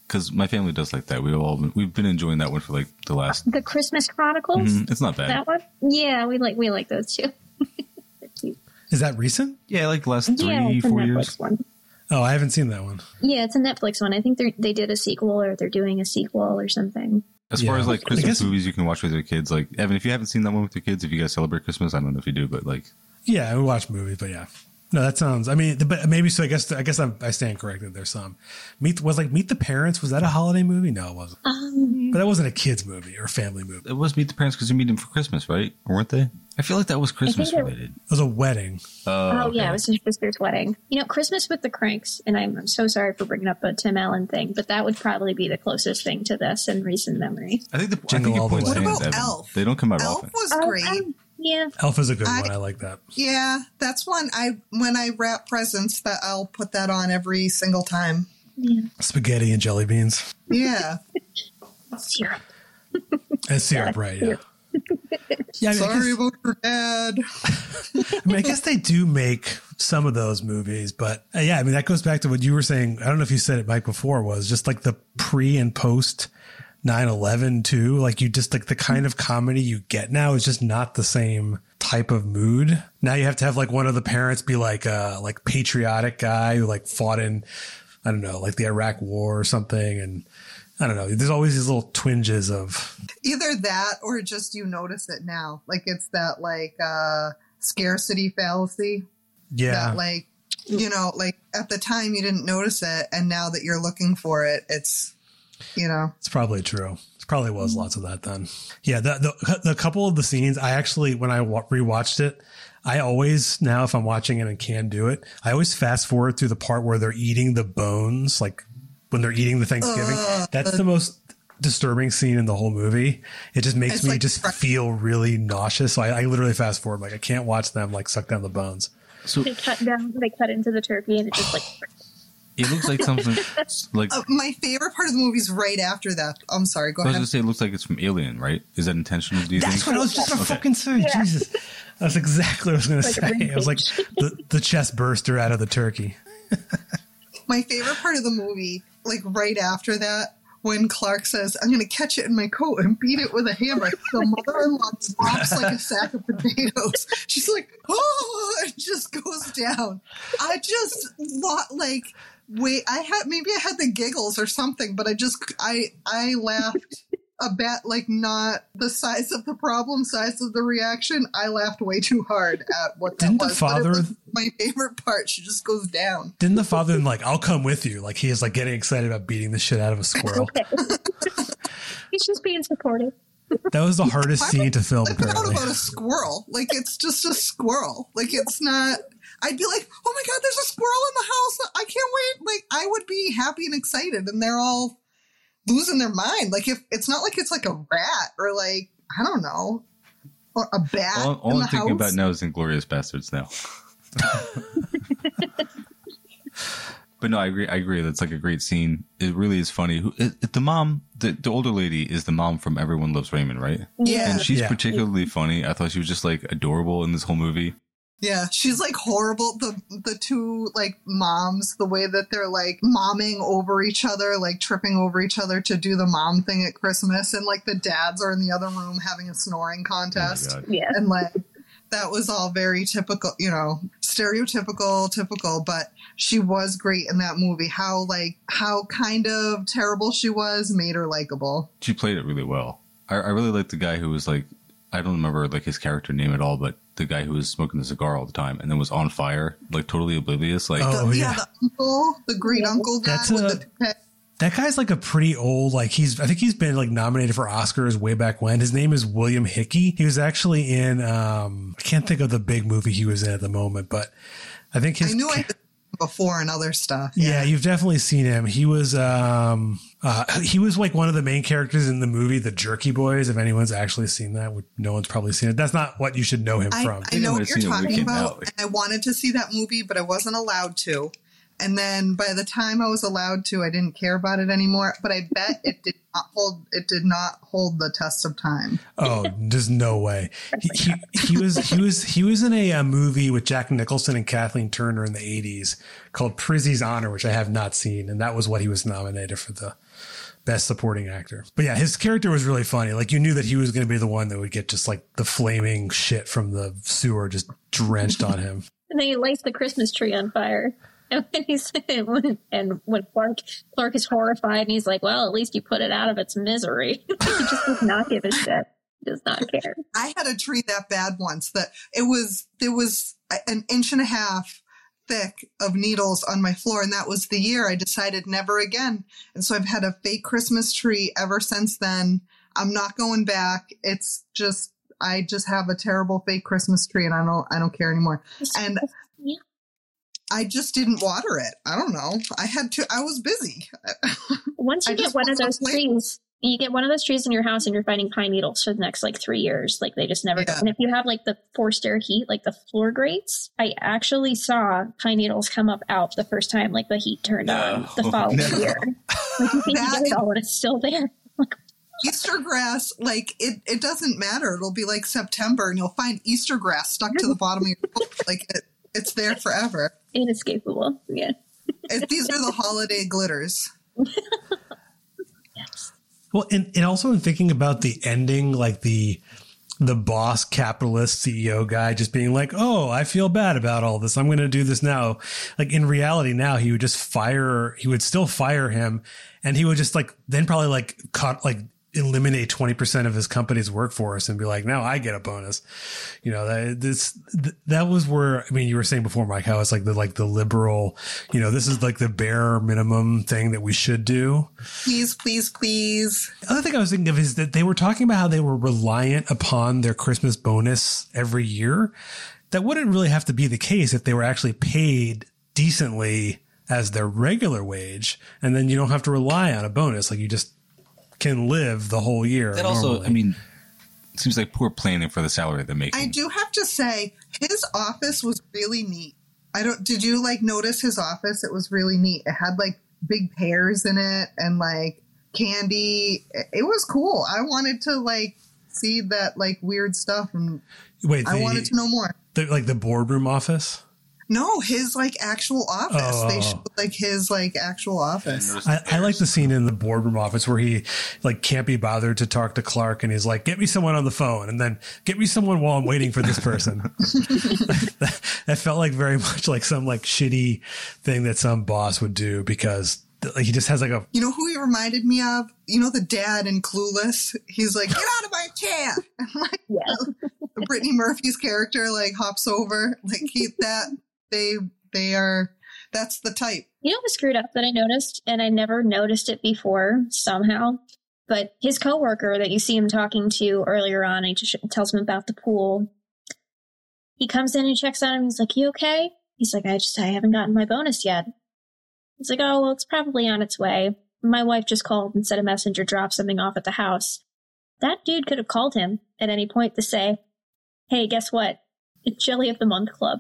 Because my family does like that. We all we've been enjoying that one for like the last. The Christmas Chronicles. Mhm, It's not bad. That one. Yeah, we like we like those too. *laughs* Cute. is that recent Yeah, like the last yeah, three it's four Netflix years. one. oh I haven't seen that one Yeah, it's a Netflix one. I think they they did a sequel or they're doing a sequel or something. As far as like Christmas guess- movies you can watch with your kids, like Evan, if you haven't seen that one with your kids, if you guys celebrate Christmas, I don't know if you do, but like Yeah, we watch movies, but yeah. No, that sounds. I mean, but maybe so. I guess I guess I'm, I stand corrected. There's some. Meet was like Meet the Parents. Was that a holiday movie? No, it wasn't. Um, But that wasn't a kids movie or a family movie. It it was Meet the Parents because you meet them for Christmas, right? Or weren't they? I feel like that was Christmas it- related. It was a wedding. Uh, oh yeah, it was his sister's wedding. You know, Christmas with the Cranks, and I'm, I'm so sorry for bringing up a Tim Allen thing, but that would probably be the closest thing to this in recent memory. I think the I Jingle think All the point Way. What about Evan. Elf? They don't come out Elf often. was Oh, great. um, yeah, Elf is a good I- one. I like that. Yeah, that's one I when I wrap presents that I'll put that on every single time. Yeah. spaghetti and jelly beans Yeah. Syrup. and syrup, right? Yeah. *laughs* Yeah, I mean, Sorry about your dad. *laughs* I mean, I guess they do make some of those movies, but uh, yeah, I mean, that goes back to what you were saying. I don't know if you said it, Mike, before was just like the pre and post 9 11 too. Like you just like the kind of comedy you get now is just not the same type of mood. Now you have to have like one of the parents be like a like patriotic guy who like fought in, I don't know, like the Iraq war or something. And I don't know. There's always these little twinges of, Either that or just you notice it now. Like it's that like uh scarcity fallacy. yeah. That like you know, like at the time you didn't notice it and now that you're looking for it, it's you know. It's probably true. It probably was lots of that then. Yeah, the, the the couple of the scenes I actually when I wa- rewatched it, I always now if I'm watching it and can do it, I always fast forward through the part where they're eating the bones, like when they're eating the Thanksgiving. That's the most disturbing scene in the whole movie. It just makes me like- just feel really nauseous. So I, I literally fast forward, like I can't watch them like suck down the bones. So They cut down. They cut into the turkey, and it just like it looks like something like Uh, my favorite part of the movie is right after that. I'm sorry, go ahead. I was ahead. gonna say it looks like it's from Alien, right? Is that intentional? Do you That's think? what I was just gonna Okay. fucking say. Jesus. That's exactly what I was going to Like say. It was like the, the chest burster out of the turkey. My favorite part of the movie, like right after that, when Clark says, I'm going to catch it in my coat and beat it with a hammer, *laughs* the mother in law drops like a sack of potatoes. She's like, oh, it just goes down. I just, lo- like, wait, I had, maybe I had the giggles or something, but I just, I, I laughed. *laughs* A bet like not the size of the problem, size of the reaction. I laughed way too hard at what that Didn't the was. but it father- was my favorite part. She just goes down. Didn't the father then like, I'll come with you? Like he is like getting excited about beating the shit out of a squirrel. *laughs* He's just being supportive. That was the hardest scene to film, Like, what apparently. about a squirrel? Like, it's just a squirrel. Like, it's not. I'd be like, oh my god, there's a squirrel in the house. I can't wait. Like, I would be happy and excited, and they're all losing their mind. Like, if it's not like it's like a rat or like I don't know, or a bat. All, all in I'm the thinking about now is Inglourious Basterds now. *laughs* but no, I agree. I agree. That's like a great scene. It really is funny. Who it, it- the mom, the, the older lady, is the mom from Everyone Loves Raymond, right? Yeah. And she's Yeah. particularly funny. I thought she was just like adorable in this whole movie. Yeah, she's like horrible. The the two like moms, the way that they're like momming over each other, like tripping over each other to do the mom thing at Christmas, and like the dads are in the other room having a snoring Oh contest. God. Yeah. and like that was all very typical you know stereotypical typical but she was great in that movie how like how kind of terrible she was made her likable She played it really well. I, I really liked the guy who was like, I don't remember like his character name at all, but the guy who was smoking the cigar all the time and then was on fire, like totally oblivious. Like, Oh, the, yeah. the uncle the great uncle guy That's with a- the toupee. That guy's like a pretty old, like he's, I think he's been like nominated for Oscars way back when. His name is William Hickey. He was actually in, um, I can't think of the big movie he was in at the moment, but I think his, i knew i before and other stuff yeah, you've definitely seen him. He was, um, uh, he was like one of the main characters in the movie, The Jerky Boys. If anyone's actually seen that, no one's probably seen it. That's not what you should know him I, from. I I know what you're talking about, out. and I wanted to see that movie, but I wasn't allowed to. And then by the time I was allowed to, I didn't care about it anymore. But I bet it did not hold. It did not hold the test of time. Oh, there's no way. He, he, he was he was he was in a, uh movie with Jack Nicholson and Kathleen Turner in the 80s called Prizzi's Honor, which I have not seen, and that was what he was nominated for the best supporting actor. But yeah, his character was really funny. Like you knew that he was going to be the one that would get just like the flaming shit from the sewer just drenched on him. *laughs* And then he lights the Christmas tree on fire. *laughs* And when he's when, and when Clark Clark is horrified and he's like, "Well, at least you put it out of its misery." *laughs* he just does not give a shit. Does not care. I had a tree that bad once that it was there was an inch and a half thick of needles on my floor, and that was the year I decided never again. And so I've had a fake Christmas tree ever since then. I'm not going back. It's just I just have a terrible fake Christmas tree, and I don't I don't care anymore. And Yeah. I just didn't water it. I don't know. I had to. I was busy. *laughs* Once you get one of those trees you get one of those trees in your house and you're finding pine needles for the next like three years. Like they just never go. Yeah. And if you have like the forced air heat, like the floor grates, I actually saw pine needles come up out the first time like the heat turned on the No. following *laughs* No. year. Like you think you get it all and it's still there. *laughs* Like, Easter grass, like it, it doesn't matter. It'll be like September, and you'll find Easter grass stuck to the *laughs* bottom of your boat. Like it, it's there forever. Inescapable. Yeah. It, these are the holiday glitters. Well, and, and also in thinking about the ending, like the the boss capitalist CEO guy just being like, "Oh, I feel bad about all this. I'm going to do this now." Like in reality, now he would just fire. He would still fire him, and he would just like then probably like cut like eliminate 20% of his company's workforce and be like, now I get a bonus. You know, that this, th- that was where, I mean, you were saying before, Mike, how it's like the, like the liberal, you know, this is like the bare minimum thing that we should do. Please, please, please. The other thing I was thinking of is that they were talking about how they were reliant upon their Christmas bonus every year. That wouldn't really have to be the case if they were actually paid decently as their regular wage. And then you don't have to rely on a bonus. Like you just can live the whole year. That also, normally. I mean, seems like poor planning for the salary they're making. I do have to say, his office was really neat. I don't. Did you like notice his office? It was really neat. It had like big pears in it and like candy. It, it was cool. I wanted to like see that like weird stuff, and wait, I wanted to know more. the- like the boardroom office. No, his like actual office. Oh, they showed like his like actual office. I, I like the scene in the boardroom office where he like can't be bothered to talk to Clark and he's like, get me someone on the phone and then get me someone while I'm waiting for this person. that, *laughs* *laughs* that felt like very much like some like shitty thing that some boss would do because like he just has like a You know who he reminded me of? You know the dad in Clueless. He's like, "Get out of my chair!" *laughs* And like Yeah. Brittany Murphy's character like hops over. Like he that they they are. That's the type. You know what screwed up that I noticed, and I never noticed it before somehow. But his coworker that you see him talking to earlier on, he just tells him about the pool. He comes in and checks on him. He's like, "You okay?" He's like, "I just I haven't gotten my bonus yet." He's like, "Oh well, it's probably on its way. My wife just called and said a messenger dropped something off at the house." That dude could have called him at any point to say, "Hey, guess what? It's Jelly of the Month Club."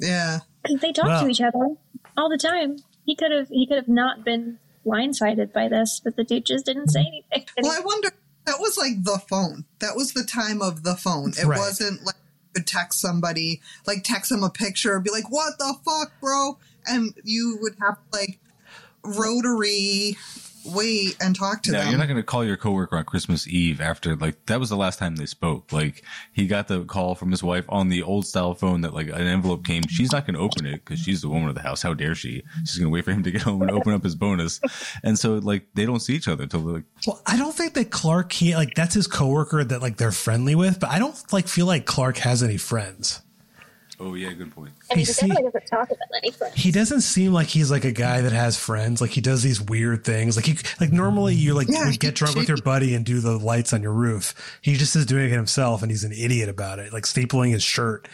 Yeah. because they talk Well- to each other all the time. He could have he could have not been blindsided by this, but the dude just didn't say anything. Well, I wonder. That was like the phone. That was the time of the phone. It Right. wasn't like you could text somebody, like text them a picture, be like, "What the fuck, bro?" And you would have like rotary wait and talk to Yeah, them. you're not going to call your coworker on Christmas Eve after like that was the last time they spoke. Like he got the call from his wife on the old style phone that like an envelope came. She's not going to open it because she's the woman of the house. How dare she? She's going to wait for him to get home and open up his bonus. And so like they don't see each other until like Well, I don't think that Clark can't like that's his coworker that like they're friendly with, but I don't like feel like Clark has any friends. Oh yeah, good point. I mean, you he see- definitely doesn't talk about anything. He doesn't seem like he's like a guy that has friends. Like he does these weird things. Like he like normally you like Yeah, would get drunk with your buddy and do the lights on your roof. He just is doing it himself and he's an idiot about it. Like stapling his shirt.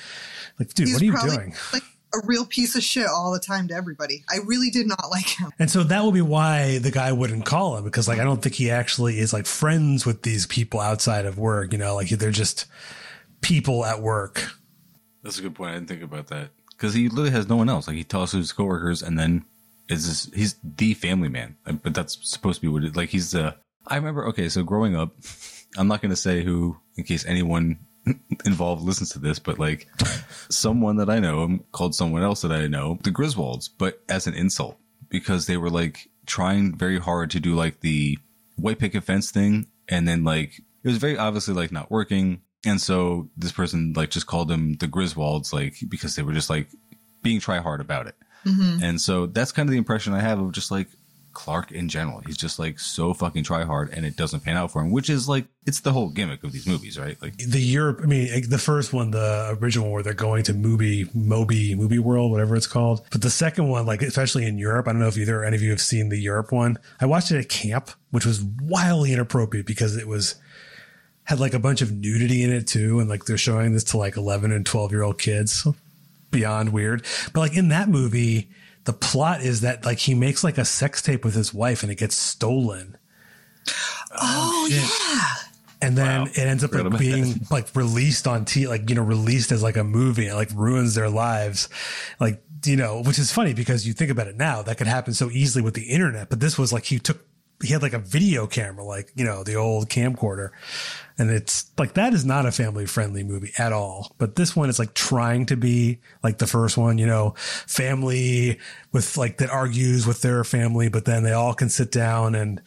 Like, dude, He's what are you probably doing? like a real piece of shit all the time to everybody. I really did not like him. And so that would be why the guy wouldn't call him because like I don't think he actually is like friends with these people outside of work, you know, like they're just people at work. That's a good point. I didn't think about that because he literally has no one else. Like he talks to his coworkers, and then is this, he's the family man. But that's supposed to be what it like. He's the. I remember. Okay, so growing up, *laughs* I'm not going to say who, in case anyone *laughs* involved listens to this, but like someone that I know called someone else that I know the Griswolds, but as an insult because they were like trying very hard to do like the white picket fence thing, and then like it was very obviously like not working. And so this person like just called them the Griswolds, like because they were just like being try hard about it. Mm-hmm. And so that's kind of the impression I have of just like Clark in general. He's just like so fucking try hard and it doesn't pan out for him, which is like it's the whole gimmick of these movies, right? Like The Europe, I mean, eh, the first one, the original where they're going to movie, Moby, Movie World, whatever it's called. But the second one, like especially in Europe, I don't know if either any of you have seen the Europe one. I watched it at camp, which was wildly inappropriate because it was had like a bunch of nudity in it too, and like they're showing this to like eleven and twelve year old kids. So beyond weird. But like in that movie, the plot is that like he makes like a sex tape with his wife and it gets stolen. Oh, shit. yeah. and then Wow. it ends up like being like released on t like you know released as like a movie and like ruins their lives like you know which is funny because you think about it now that could happen so easily with the internet but this was like he took he had like a video camera like you know the old camcorder and it's like that is not a family friendly movie at all but this one is like trying to be like the first one you know family with like that argues with their family but then they all can sit down and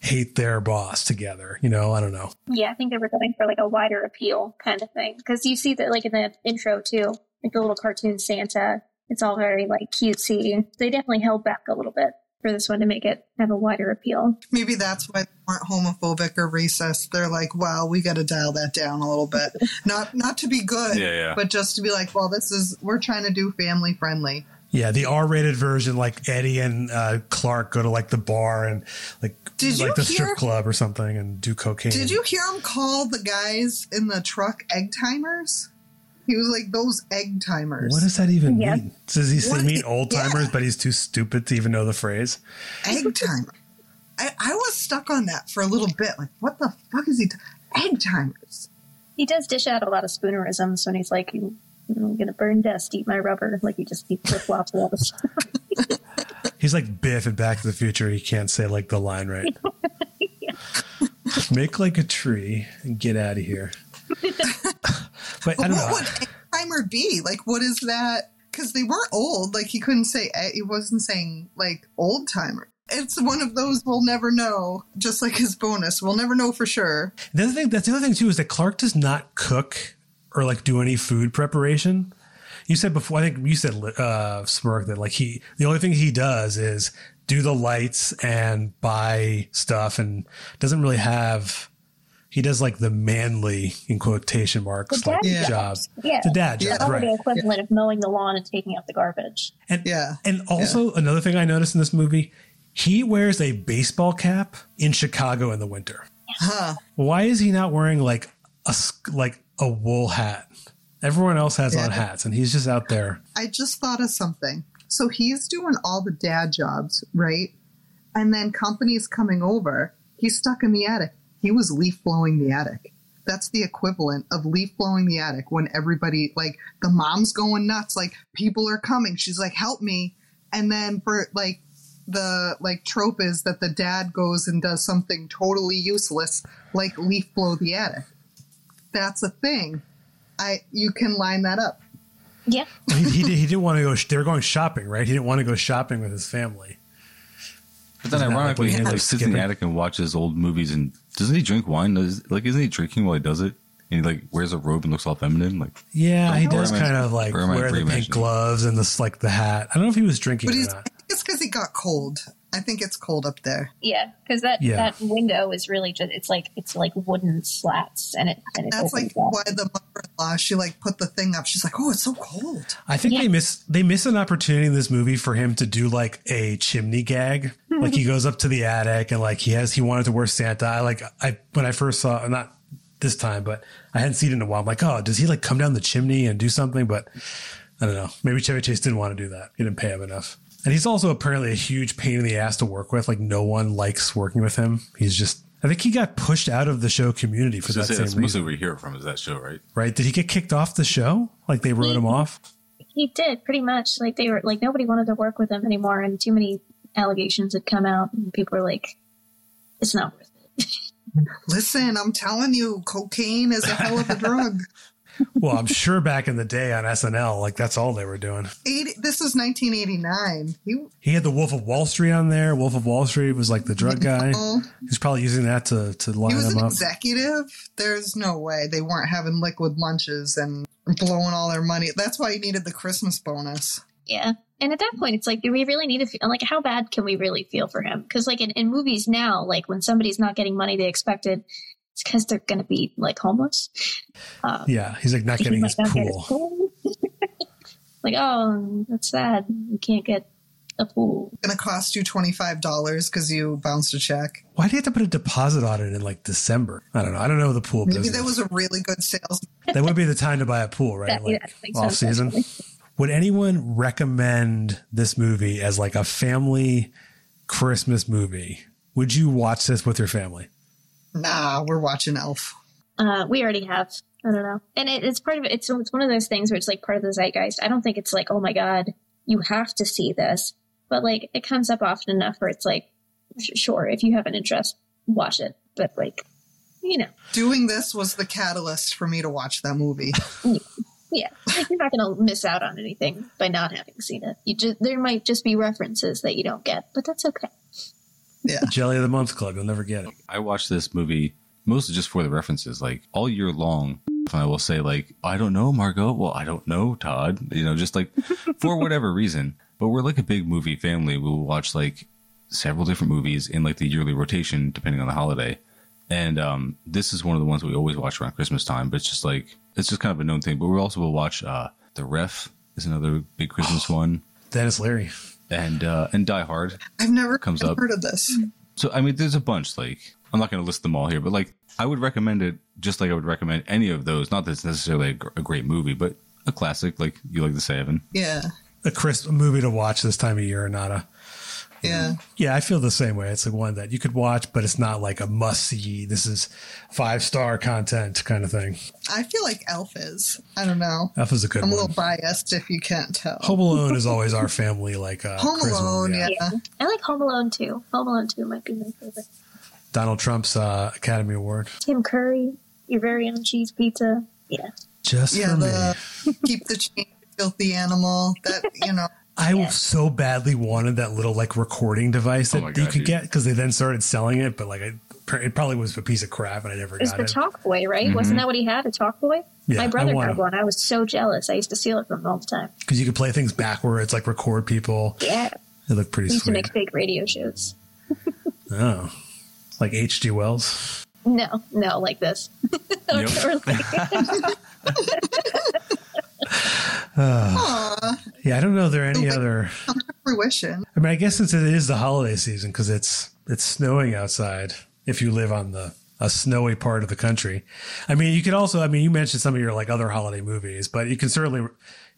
hate their boss together you know i don't know Yeah, I think they were going for like a wider appeal kind of thing. Because you see that like in the intro too, like the little cartoon Santa. It's all very like cutesy. They definitely held back a little bit for this one to make it have a wider appeal. Maybe that's why they weren't homophobic or racist. They're like, wow, we got to dial that down a little bit. *laughs* not not to be good, Yeah, yeah. but just to be like, well, this is we're trying to do family friendly. Yeah, the R-rated version, like Eddie and uh, Clark go to like the bar and like Did like you the hear- strip club or something and do cocaine. Did you hear him call the guys in the truck egg timers? He was like those egg timers. What does that even Yeah. mean? Does he say What mean old timers, yeah. but he's too stupid to even know the phrase? egg timer? I, I was stuck on that for a little bit. Like, what the fuck is he? T- egg timers. He does dish out a lot of spoonerisms when he's like, I'm gonna burn dust, eat my rubber. Like he just he flip flops all the stuff. *laughs* He's like Biff in Back to the Future. He can't say like the line right. *laughs* Make like a tree and get out of here. *laughs* but I But what would timer be? Like, what is that? Because they weren't old. Like, he couldn't say. egg- He wasn't saying like old timer. It's one of those we'll never know. Just like his bonus, we'll never know for sure. The other thing, that's the other thing too, is that Clark does not cook or like do any food preparation. You said before, I think you said uh, Smirk that like he, the only thing he does is do the lights and buy stuff, and doesn't really have. He does like the manly in quotation marks The like dad job, jobs. Yeah. the dad job, Yeah. Right? the equivalent of mowing the lawn and taking out the garbage. And Yeah. and also another thing I noticed in this movie, he wears a baseball cap in Chicago in the winter. Huh. Why is he not wearing like a s- like a wool hat? Everyone else has on hats, and he's just out there. I just thought of something. So he's doing all the dad jobs, right? And then companies coming over. He's stuck in the attic. He was leaf blowing the attic. That's the equivalent of leaf blowing the attic when everybody, like, the mom's going nuts. Like, people are coming. She's like, help me. And then for, like, the like trope is that the dad goes and does something totally useless like leaf blow the attic that's a thing i you can line that up Yeah. He, he, did, he didn't want to go. sh- They were going shopping, right? He didn't want to go shopping with his family. But then Isn't that like ironically, he he like was sits in the attic and watches old movies. And doesn't he drink wine? Does, like, isn't he drinking while he does it? And he like wears a robe and looks all feminine. Like, Yeah, he does am I- kind of like or am I wear the pink gloves and this like the hat. I don't know if he was drinking But or he's, not. it's because he got cold. I think it's cold up there. Yeah, because that Yeah. that window is really just it's like it's like wooden slats and it and it That's opens like up. why the mother-in-law she like put the thing up. She's like, "Oh, it's so cold." I think Yeah. they miss they miss an opportunity in this movie for him to do like a chimney gag. *laughs* like he goes up to the attic and like he has he wanted to wear Santa. I like I when I first saw not this time, but I hadn't seen it in a while. I'm like, oh, does he like come down the chimney and do something? But I don't know. Maybe Chevy Chase didn't want to do that. He didn't pay him enough. And he's also apparently a huge pain in the ass to work with. Like no one likes working with him. He's just I think he got pushed out of the show community for so that say, that's same mostly reason. where you hear it from is that show, right? Right? Did he get kicked off the show? Like they wrote him off? He did pretty much like they were like nobody wanted to work with him anymore, and too many allegations had come out, and people were like, "It's not worth it." *laughs* Listen, I'm telling you, cocaine is a hell of a drug. *laughs* Well, I'm sure back in the day on SNL, like that's all they were doing. 80, this is 1989. He, He had the Wolf of Wall Street on there. Wolf of Wall Street was like the drug guy. oh, He's probably using that to to line he line was him an up. executive. There's no way they weren't having liquid lunches and blowing all their money. That's why he needed the Christmas bonus. Yeah, and at that point, it's like, do we really need to feel like how bad can we really feel for him? Because like in, in movies now, like when somebody's not getting money they expected, it's because they're going to be like homeless. Uh, Yeah, he's like not getting might his not get his pool. pool. *laughs* like, oh, that's sad. You can't get a pool. It's Going to cost you $25 because you bounced a check. Why do you have to put a deposit on it in like December? I don't know. I don't know the pool Maybe business. that was a really good sales. that would be the time to buy a pool, right? *laughs* That- like yeah, I think so, off season. definitely. Would anyone recommend this movie as like a family Christmas movie? Would you watch this with your family? Nah, we're watching Elf. Uh, we already have. I don't know, and it, it's part of it. It's it's one of those things where it's like part of the zeitgeist. I don't think it's like, oh my god, you have to see this, but like it comes up often enough where it's like, sure, if you have an interest, watch it. But like, you know, Doing this was the catalyst for me to watch that movie. *laughs* yeah, like you're not gonna miss out on anything by not having seen it. You just there might just be references that you don't get, but that's okay. Yeah. *laughs* Jelly of the Month Club. You'll never get it. I watched this movie mostly just for the references. Like all year long, I will say like, I don't know, Margot. Well, I don't know, Todd. You know, just like for *laughs* whatever reason. But we're like a big movie family. We will watch like several different movies in like the yearly rotation, depending on the holiday. And um, this is one of the ones we always watch around Christmas time. But it's just like it's just kind of a known thing. But we also will watch uh, The Ref is another big Christmas one, Denis Leary. And uh, and Die Hard. I've never Comes up. heard of this. So I mean, there's a bunch. Like I'm not going to list them all here, but like I would recommend it just like I would recommend any of those. Not that it's necessarily a, gr- a great movie, but a classic, like you like to say, Evan. Yeah. A Chris movie to watch this time of year, not a. Yeah. Yeah, I feel the same way. It's like one that you could watch, but it's not like a must see. This is five star content kind of thing. I feel like Elf is. I don't know. Elf is a good I'm a little biased if you can't tell. Home Alone is always our family like uh, Home Christmas, Alone, yeah. Yeah. I like Home Alone too. Home Alone two might be my favorite. Donald Trump's uh, Academy Award. Tim Curry, your very own cheese pizza. Yeah. Just Yeah, for me. keep the chain, filthy animal. That you know. I Yeah. so badly wanted that little like recording device Oh that you could dude. get because they then started selling it, but like I, it probably was a piece of crap and I never got It was got the it. Talk Boy, right? Mm-hmm. Wasn't that what he had? A Talkboy? Yeah, My brother had one. I was so jealous. I used to steal it from him all the time. Because you could play things backwards, like record people. Yeah. It looked pretty We used to make fake radio shows. *laughs* oh, like H.G. Wells. No, no, like this. *laughs* Or like- *laughs* Uh, Aw, Yeah, I don't know. If there are any Okay. other. fruition. I mean, I guess since it is the holiday season because it's it's snowing outside. If you live on the a snowy part of the country, I mean, you could also. I mean, you mentioned some of your like other holiday movies, but you can certainly,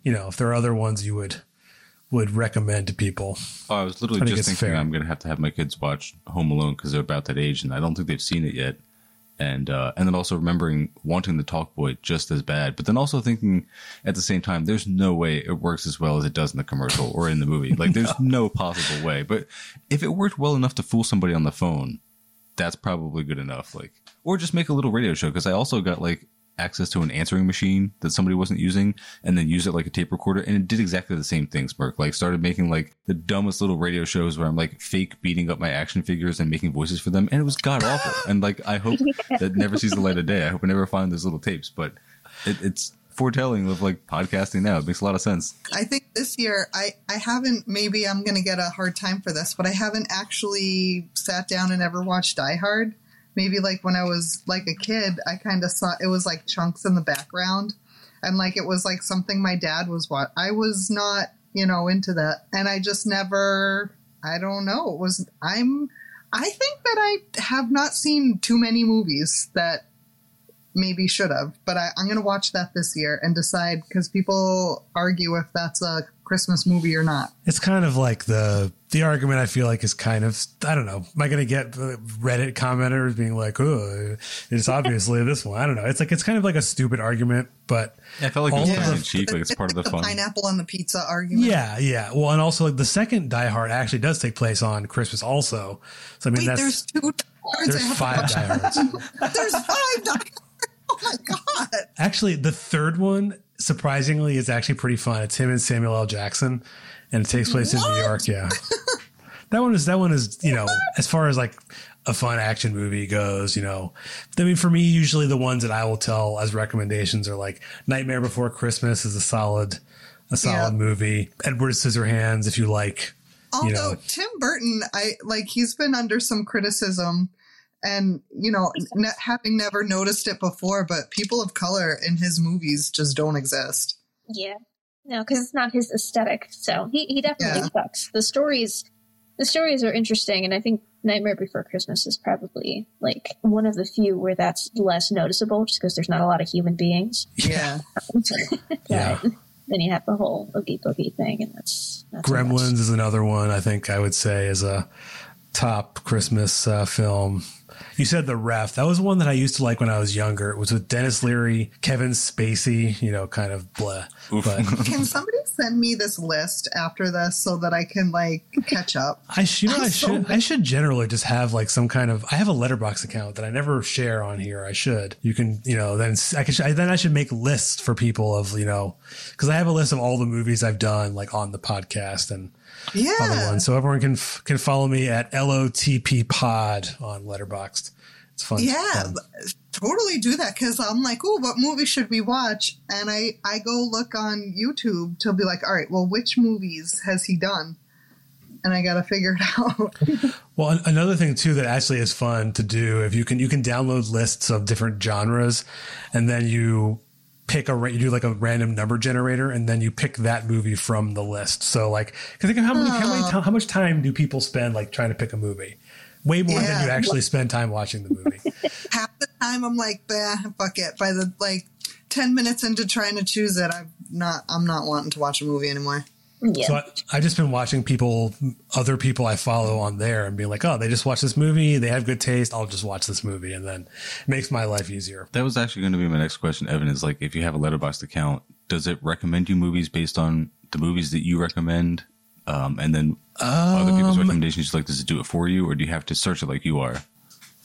you know, if there are other ones you would would recommend to people. Oh, I was literally I just it's thinking fair. I'm going to have to have my kids watch Home Alone because they're about that age, and I don't think they've seen it yet. And uh, and then also remembering wanting the Talkboy just as bad, but then also thinking at the same time, there's no way it works as well as it does in the commercial or in the movie. Like there's *laughs* no possible way. But if it worked well enough to fool somebody on the phone, that's probably good enough. Like, or just make a little radio show because I also got like access to an answering machine that somebody wasn't using and then use it like a tape recorder. And it did exactly the same thing smirk. Like started making like the dumbest little radio shows where i'm like fake beating up my action figures and making voices for them. And it was god awful. *laughs* And like i hope that never sees the light of day. I hope i never find those little tapes. But it, it's foretelling of like podcasting now. It makes a lot of sense. I think this year I I haven't. Maybe I'm going to get a hard time for this, but I haven't actually sat down and ever watched Die Hard. Maybe like when I was like a kid, I kind of saw it was like chunks in the background, and like it was like something my dad was what I was not you know into that, and I just never. I don't know. It was I'm. I think that I have not seen too many movies that maybe should have, but I, I'm going to watch that this year and decide because people argue if that's a Christmas movie or not. It's kind of like the the argument I feel like is kind of I don't know. Am I going to get uh, Reddit commenters being like, "Oh, it's obviously this one"? I don't know. It's like it's kind of like a stupid argument, but i felt like it All was of tongue the- in like it's part of the fun pineapple on the pizza argument. yeah, yeah. Well, and also like the second Die Hard actually does take place on Christmas, also. So I mean, Wait, that's there's two. Die Hards there's five. Die Hards. *laughs* There's five Die Hards. Oh my god! Actually, the third one, surprisingly, is actually pretty fun. It's him and Samuel L. Jackson, and it takes place in New York. Yeah, *laughs* that one is that one is you know as far as like a fun action movie goes. You know, I mean, for me, usually the ones that I will tell as recommendations are like Nightmare Before Christmas is a solid, a solid Yeah. movie. Edward Scissorhands, if you like. Although You know. Tim Burton, I like he's been under some criticism, and you know, ne- having never noticed it before, but people of color in his movies just don't exist. yeah. No, because it's not his aesthetic. So he, he definitely Yeah. sucks. The stories the stories are interesting and I think Nightmare Before Christmas is probably like one of the few where that's less noticeable just because there's not a lot of human beings. Yeah, um, *laughs* Yeah. Then you have the whole Oogie Boogie thing and that's, that's Gremlins is another one I think I would say is a top Christmas uh, film. You said the ref. That was one that I used to like when I was younger. It was with Denis Leary, Kevin Spacey. You know, kind of blah. But Can somebody send me this list after this so that I can like catch up? I should. You know, I'm so should. I should generally just have like some kind of. I have a letterboxd account that I never share on here. I should. You can. You know. Then I can. Then I should make lists for people of you know, because I have a list of all the movies I've done like on the podcast and other Yeah. ones. So everyone can f- can follow me at LOTP Pod on Letterboxd. It's fun. Yeah, fun. totally do that because I'm like, oh, what movie should we watch? And I I go look on YouTube to be like, all right, well, which movies has he done? And I got to figure it *laughs* out. Well, an- another thing too that actually is fun to do if you can you can download lists of different genres, and then you pick a you do like a random number generator, and then you pick that movie from the list. So like, cause think of how many how many how much time do people spend like trying to pick a movie? Way more than you actually spend time watching the movie. *laughs* Half the time, I'm like, bah, fuck it. By the like ten minutes into trying to choose it, I'm not I'm not wanting to watch a movie anymore. Yeah. So I, I've just been watching people, other people I follow on there, and being like, oh, they just watch this movie. They have good taste. I'll just watch this movie, and then it makes my life easier. That was actually going to be my next question, Evan. Is like, if you have a letterboxd account, does it recommend you movies based on the movies that you recommend? Um, and then other people's recommendations, like, does it do it for you, or do you have to search it like you are?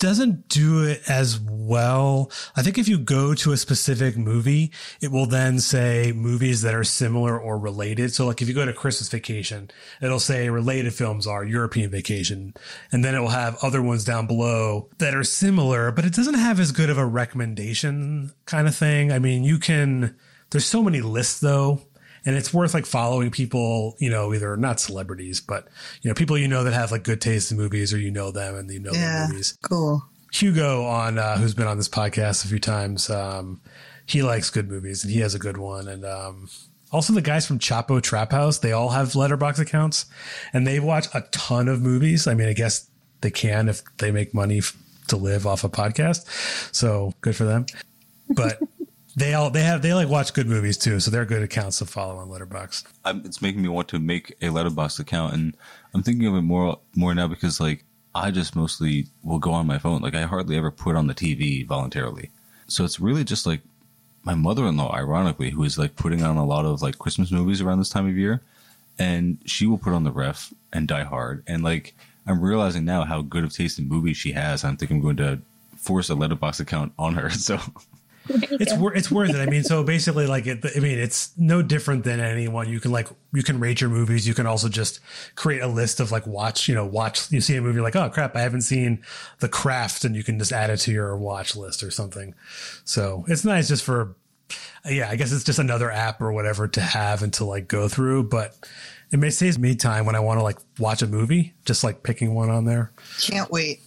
Doesn't do it as well. I think if you go to a specific movie, it will then say movies that are similar or related. So like if you go to Christmas Vacation, it'll say related films are European Vacation. And then it will have other ones down below that are similar, but it doesn't have as good of a recommendation kind of thing. I mean, you can, there's so many lists though. And it's worth like following people, you know, either not celebrities, but you know, people you know that have like good taste in movies or you know them and you know Yeah, their movies. cool. Hugo on uh, who's been on this podcast a few times. Um, he likes good movies and he has a good one. And um, also the guys from Chapo Trap House, they all have letterboxd accounts and they watch a ton of movies. I mean, I guess they can if they make money f- to live off a podcast. So good for them. But *laughs* they all they have they like watch good movies too. So they're good accounts to follow on Letterboxd. It's making me want to make a letterboxd account, and I'm thinking of it more more now because like I just mostly will go on my phone. Like I hardly ever put on the TV voluntarily, so it's really just like my mother-in-law, ironically, who is like putting on a lot of like Christmas movies around this time of year, and she will put on the Ref and Die Hard, and like I'm realizing now how good of taste in movies she has. I am think I'm going to force a letterboxd account on her. *laughs* So *laughs* it's wor- it's worth it. I mean, so basically, like, it, I mean, it's no different than anyone. You can like, you can rate your movies. You can also just create a list of like watch, you know, watch. You see a movie like, oh crap, I haven't seen The Craft, and you can just add it to your watch list or something. So it's nice just for, yeah, I guess it's just another app or whatever to have and to like go through, but. It may save me time when I want to like watch a movie, just like picking one on there. Can't wait.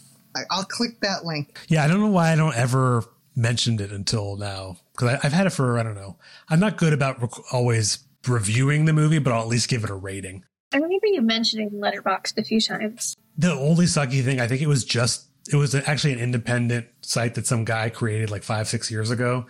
I'll click that link. Yeah, I don't know why I don't ever mentioned it until now because I've had it for I don't know. I'm not good about rec- always reviewing the movie, but I'll at least give it a rating. I remember you mentioning Letterboxd a few times. The only sucky thing, I think it was just it was actually an independent site that some guy created like five six years ago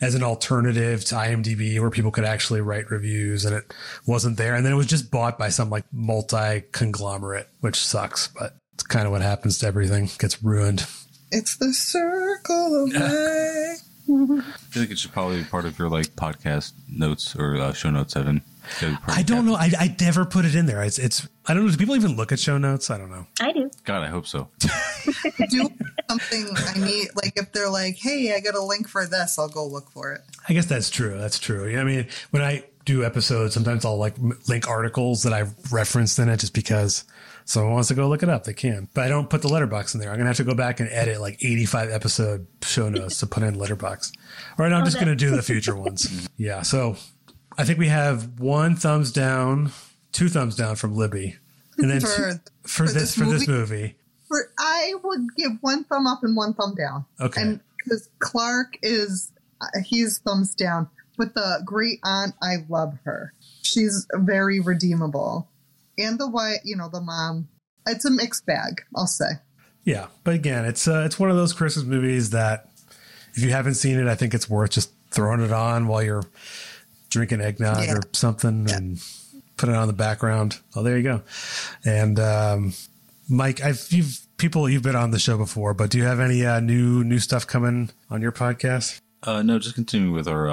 as an alternative to IMDb where people could actually write reviews, and it wasn't there. And then it was just bought by some like multi conglomerate, which sucks, but it's kind of what happens to everything gets ruined. It's the circle of *laughs* life. I feel like it should probably be part of your like podcast notes or uh, show notes, Evan. Gotta be part I don't know. I, I never put it in there. It's it's I don't know. Do people even look at show notes? I don't know. I do. God, I hope so. *laughs* Do something I need. Like if they're like, "Hey, I got a link for this," I'll go look for it. I guess that's true. That's true. Yeah, I mean, when I do episodes, sometimes I'll like link articles that I've referenced in it just because someone wants to go look it up. They can, but I don't put the letterboxd in there. I'm gonna have to go back and edit like 85 episode show notes to put in letterboxd. Or no, I'm just gonna do the *laughs* future ones. Yeah. So I think we have one thumbs down, two thumbs down from Libby, and then For- two- for, for this, this for this movie? movie. For I would give one thumb up and one thumb down. Okay. And because Clark is, uh, he's thumbs down. But the great aunt, I love her. She's very redeemable. And the white, you know, the mom. It's a mixed bag, I'll say. Yeah, but again, it's uh, it's one of those Christmas movies that if you haven't seen it, I think it's worth just throwing it on while you're drinking eggnog Yeah. or something and put it on the background. Oh, there you go. And um, Mike, I've you've people you've been on the show before, but do you have any uh, new new stuff coming on your podcast? Uh, no, just continuing with our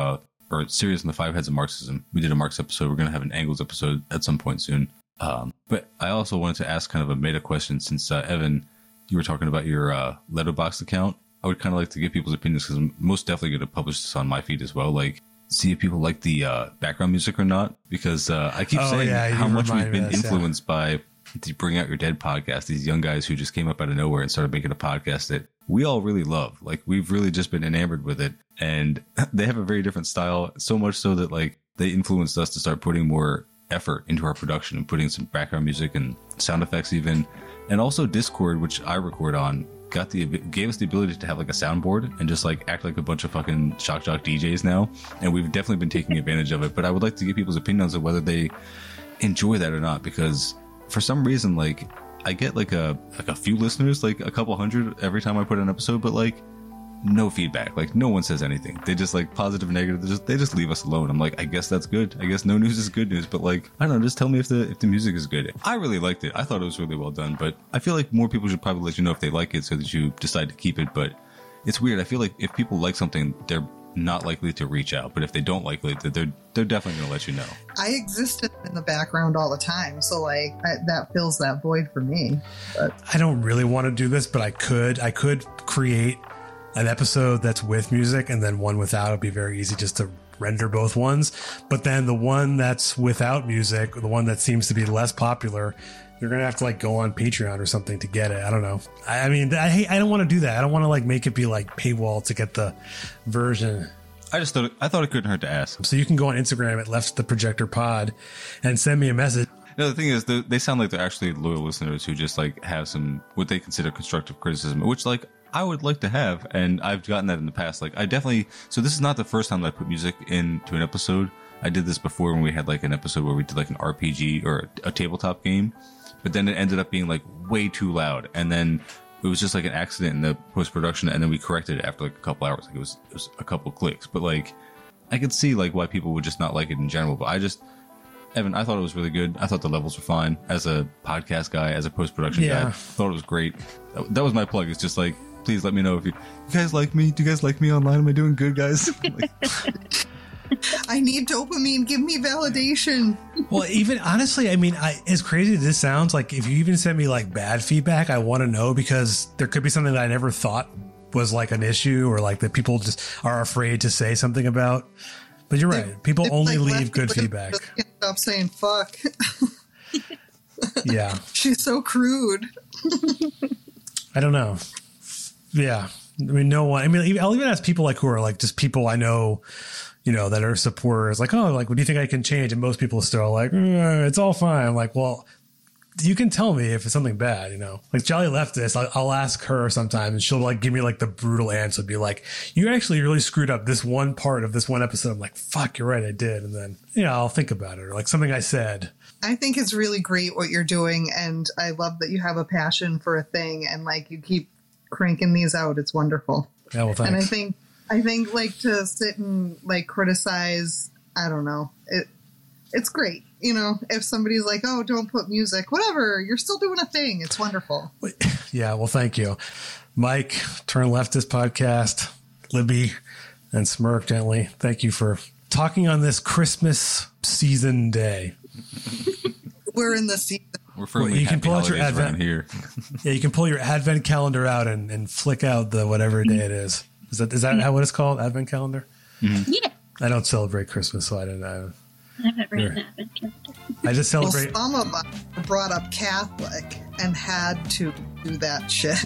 our series on the five heads of Marxism. We did a Marx episode. We're going to have an Engels episode at some point soon. Um, but I also wanted to ask kind of a meta question since uh, Evan, you were talking about your uh, Letterboxd account. I would kind of like to get people's opinions because I'm most definitely going to publish this on my feed as well. Like, see if people like the uh, background music or not. Because uh, I keep Oh, saying yeah, how much we've been this, yeah. influenced by the Bring Out Your Dead podcast. These young guys who just came up out of nowhere and started making a podcast that we all really love. Like, we've really just been enamored with it. And *laughs* they have a very different style, so much so that, like, they influenced us to start putting more effort into our production and putting some background music and sound effects even and also discord which i record on got the gave us the ability to have like a soundboard and just like act like a bunch of fucking shock jock djs now and we've definitely been taking advantage of it but i would like to get people's opinions of whether they enjoy that or not because for some reason like i get like a like a few listeners like a couple hundred every time i put an episode but like no feedback. Like no one says anything. They just like positive, negative. They just they just leave us alone. I'm like, I guess that's good. I guess no news is good news. But like, I don't know. Just tell me if the if the music is good. I really liked it. I thought it was really well done. But I feel like more people should probably let you know if they like it, so that you decide to keep it. But it's weird. I feel like if people like something, they're not likely to reach out. But if they don't likely it, they're they're definitely going to let you know. I existed in the background all the time, so like I, that fills that void for me. But I don't really want to do this, but I could. I could create an episode that's with music and then one without. It'd be very easy just to render both ones. But then the one that's without music, the one that seems to be less popular, you're gonna have to like go on Patreon or something to get it. I don't know. I, I mean, I hate, I don't want to do that. I don't want to like make it be like paywall to get the version. I just thought I thought it couldn't hurt to ask. So you can go on Instagram at Left the Projector Pod and send me a message. No, the thing is, they they sound like they're actually loyal listeners who just like have some what they consider constructive criticism, which like I would like to have, and I've gotten that in the past. Like I definitely. So this is not the first time that I put music into an episode. I did this before when we had like an episode where we did like an RPG or a tabletop game, but then it ended up being like way too loud, and then it was just like an accident in the post production, and then we corrected it after like a couple hours. Like it was it was a couple clicks, but like I could see like why people would just not like it in general. But I just Evan, I thought it was really good. I thought the levels were fine. As a podcast guy, as a post production Yeah. guy, thought it was great. That, that was my plug. It's just like, please let me know if you, you guys like me. Do you guys like me online? Am I doing good, guys? *laughs* Like, I need dopamine. Give me validation. well, even honestly, I mean, I, as crazy as this sounds, like if you even send me like bad feedback, I want to know because there could be something that I never thought was like an issue or like that people just are afraid to say something about. But you're right. People It's only like leave good feedback. Stop saying fuck. Yeah. *laughs* She's so crude. I don't know. Yeah. I mean, no one, I mean, I'll even ask people like who are like just people I know, you know, that are supporters, like, oh, like, what do you think I can change? And most people are still like, "Mm, it's all fine. I'm like, well, you can tell me if it's something bad, you know, like Jolly Leftist. I'll, I'll ask her sometimes and she'll like give me like the brutal answer, be like, you actually really screwed up this one part of this one episode. I'm like, fuck, you're right, I did. And then, you know, I'll think about it or like something I said. I think it's really great what you're doing, and I love that you have a passion for a thing, and like you keep cranking these out. It's wonderful. Yeah, well, thanks. And I think I think like to sit and like criticize. I don't know. It it's great. You know, if somebody's like, "Oh, don't put music," whatever, you're still doing a thing. It's wonderful. *laughs* Yeah, well, thank you. Mike, Turn Leftist podcast, Libby, and Smirk Gently. Thank you for talking on this Christmas season day. *laughs* We're in the season. we're firmly Well, you can pull out your holidays around advent- here. *laughs* Yeah, you can pull your advent calendar out and, and flick out the whatever day it is. Is that is that how what it's called? Advent calendar? Mm-hmm. Yeah, I don't celebrate Christmas, so I don't know. I haven't read Sure. that. adventure. I just Well, celebrate. some of us brought up Catholic and had to do that shit.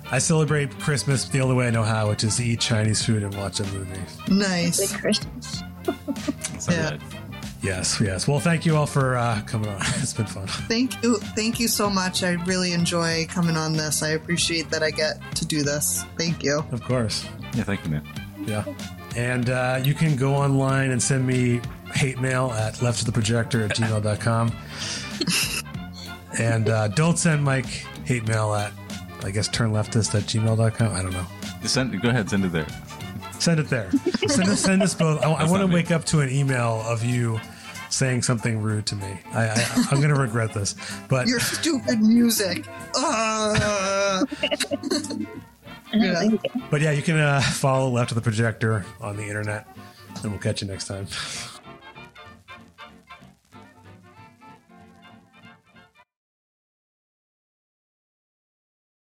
*laughs* I celebrate Christmas the only way I know how, which is to eat Chinese food and watch a movie. nice. Big Christmas. It's not Yeah. bad. Yes, yes. Well, thank you all for uh, coming on. *laughs* It's been fun. Thank you. Thank you so much. I really enjoy coming on this. I appreciate that I get to do this. Thank you. Of course. Yeah, thank you, man. Yeah. And uh, you can go online and send me hate mail at leftoftheprojector at gmail.com. and uh, don't send Mike hate mail at, I guess, turnleftist at gmail.com. I don't know. Send, go ahead, send it there. Send it there. Send us, send us both. I, I want to wake up to an email of you saying something rude to me. I, I I'm gonna *laughs* regret this. But Your stupid music. *laughs* Uh, Yeah. but yeah, you can uh, follow Left of the Projector on the internet, and we'll catch you next time.